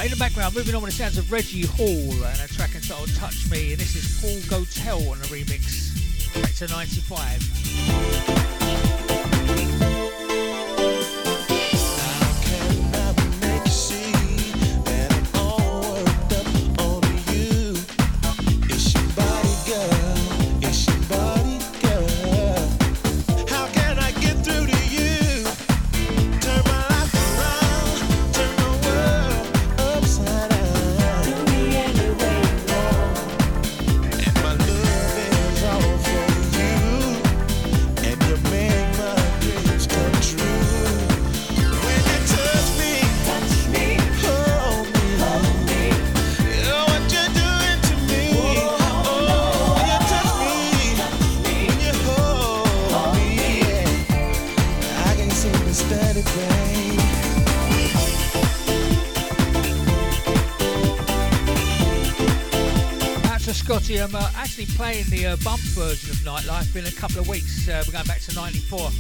In the background, moving on with the sounds of Reggie Hall and a track and of Touch Me. And this is Paul Gotel on a remix. Back to 95. Playing the uh, bump version of Nightlife in a couple of weeks. Uh, we're going back to 94.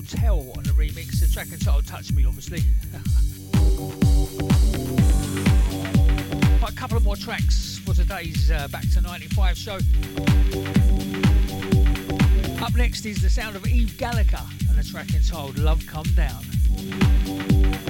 Paul on the remix. The track and title Touch Me, obviously. right, a couple of more tracks for today's uh, Back to 95 show. Up next is the sound of Eve Gallagher and a track entitled Love Come Down.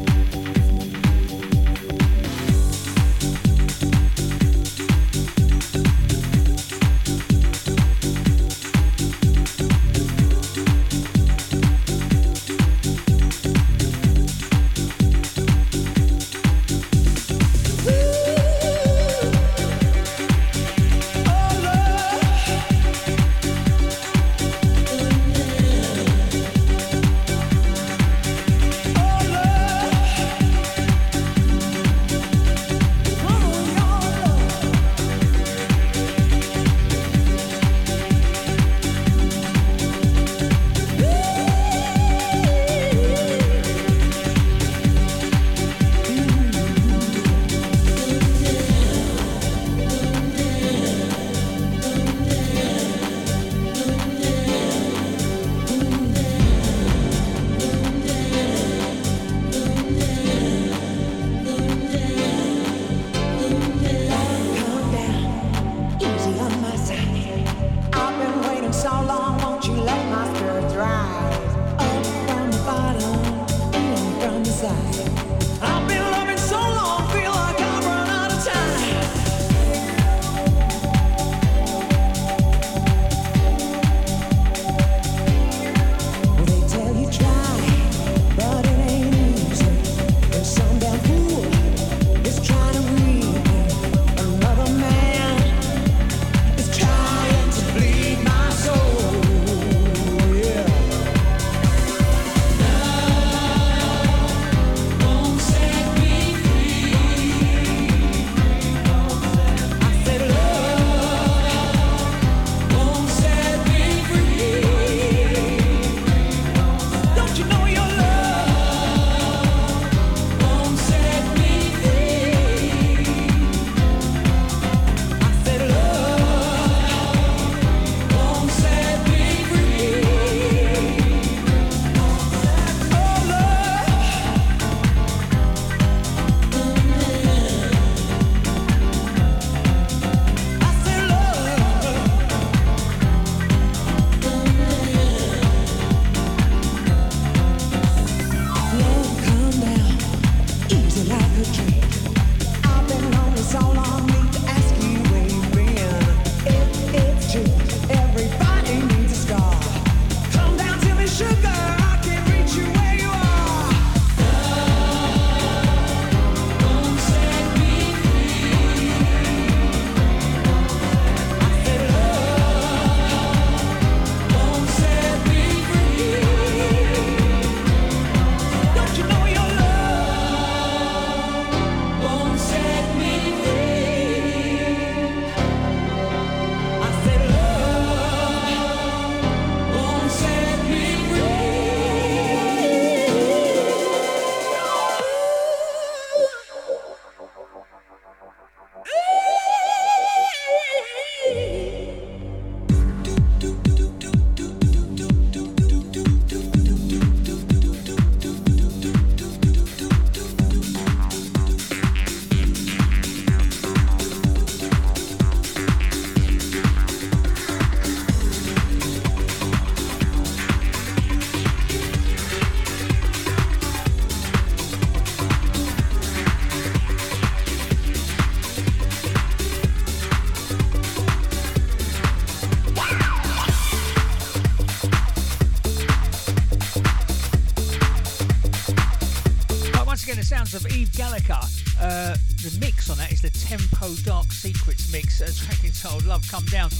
Gallagher. Uh, the mix on that is the Tempo Dark Secrets mix, a track entitled Love Come Down.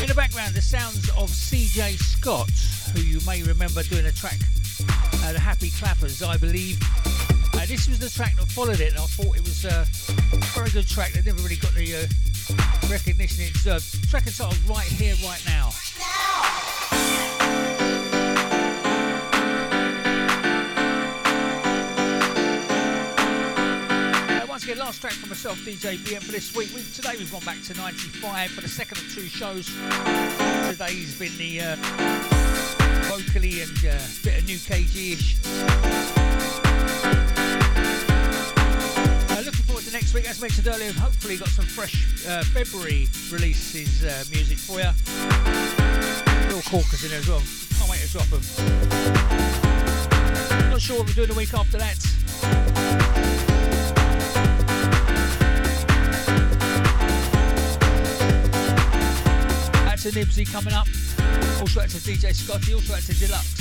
In the background, the sounds of CJ Scott, who you may remember doing a track, uh, The Happy Clappers, I believe. Uh, this was the track that followed it, and I thought it was uh, a very good track that never really got the uh, recognition it deserved. Track entitled Right Here, Right Now. DJ BM, for this week. We, today we've gone back to 95 for the second of two shows. Today's been the uh, vocally and uh, bit of new KG-ish. Uh, looking forward to next week. As mentioned earlier, hopefully got some fresh uh, February releases uh, music for you. Little corkers in there as well. Can't wait to drop them. Not sure what we're doing the week after that. A Nibsy coming up. Also that's a DJ Scotty. Also that's a Deluxe.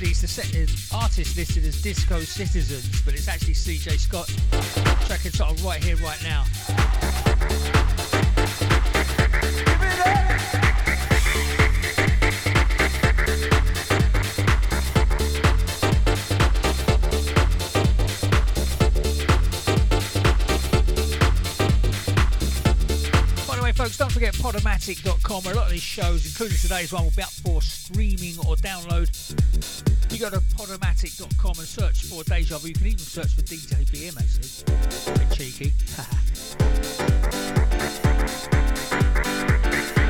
Actually, it's the set, uh, artist listed as Disco Citizens, but it's actually CJ Scott. Track of Right Here, Right Now. By the way, folks, don't forget podomatic.com a lot of these shows, including today's one, will be up for streaming or download. Go to podomatic.com and search for Deja Vu. You can even search for DJ BM, actually. bit cheeky.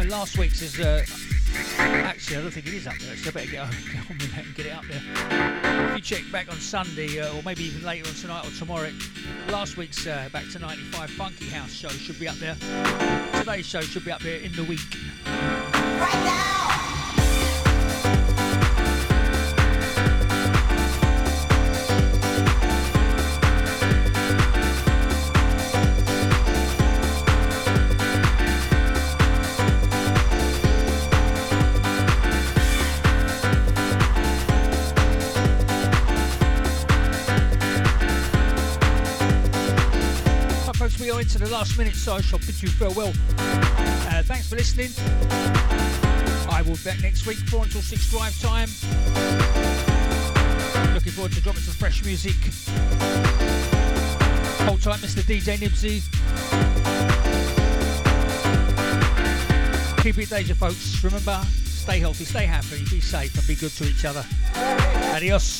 <laughs> Last week's is. Uh, actually, I don't think it is up there, so I better get on, <laughs> get on with that and get it up there. If you check back on Sunday, uh, or maybe even later on tonight or tomorrow, last week's uh, Back to 95 Funky House show should be up there. Today's show should be up there in the week. Right, last minute, so I shall bid you farewell. Uh, thanks for listening. I will be back next week, 4 until 6 drive time. Looking forward to dropping some fresh music. Hold tight, Mr. DJ Nibsy. Keep it Deja, folks. Remember, stay healthy, stay happy, be safe, and be good to each other. Adios.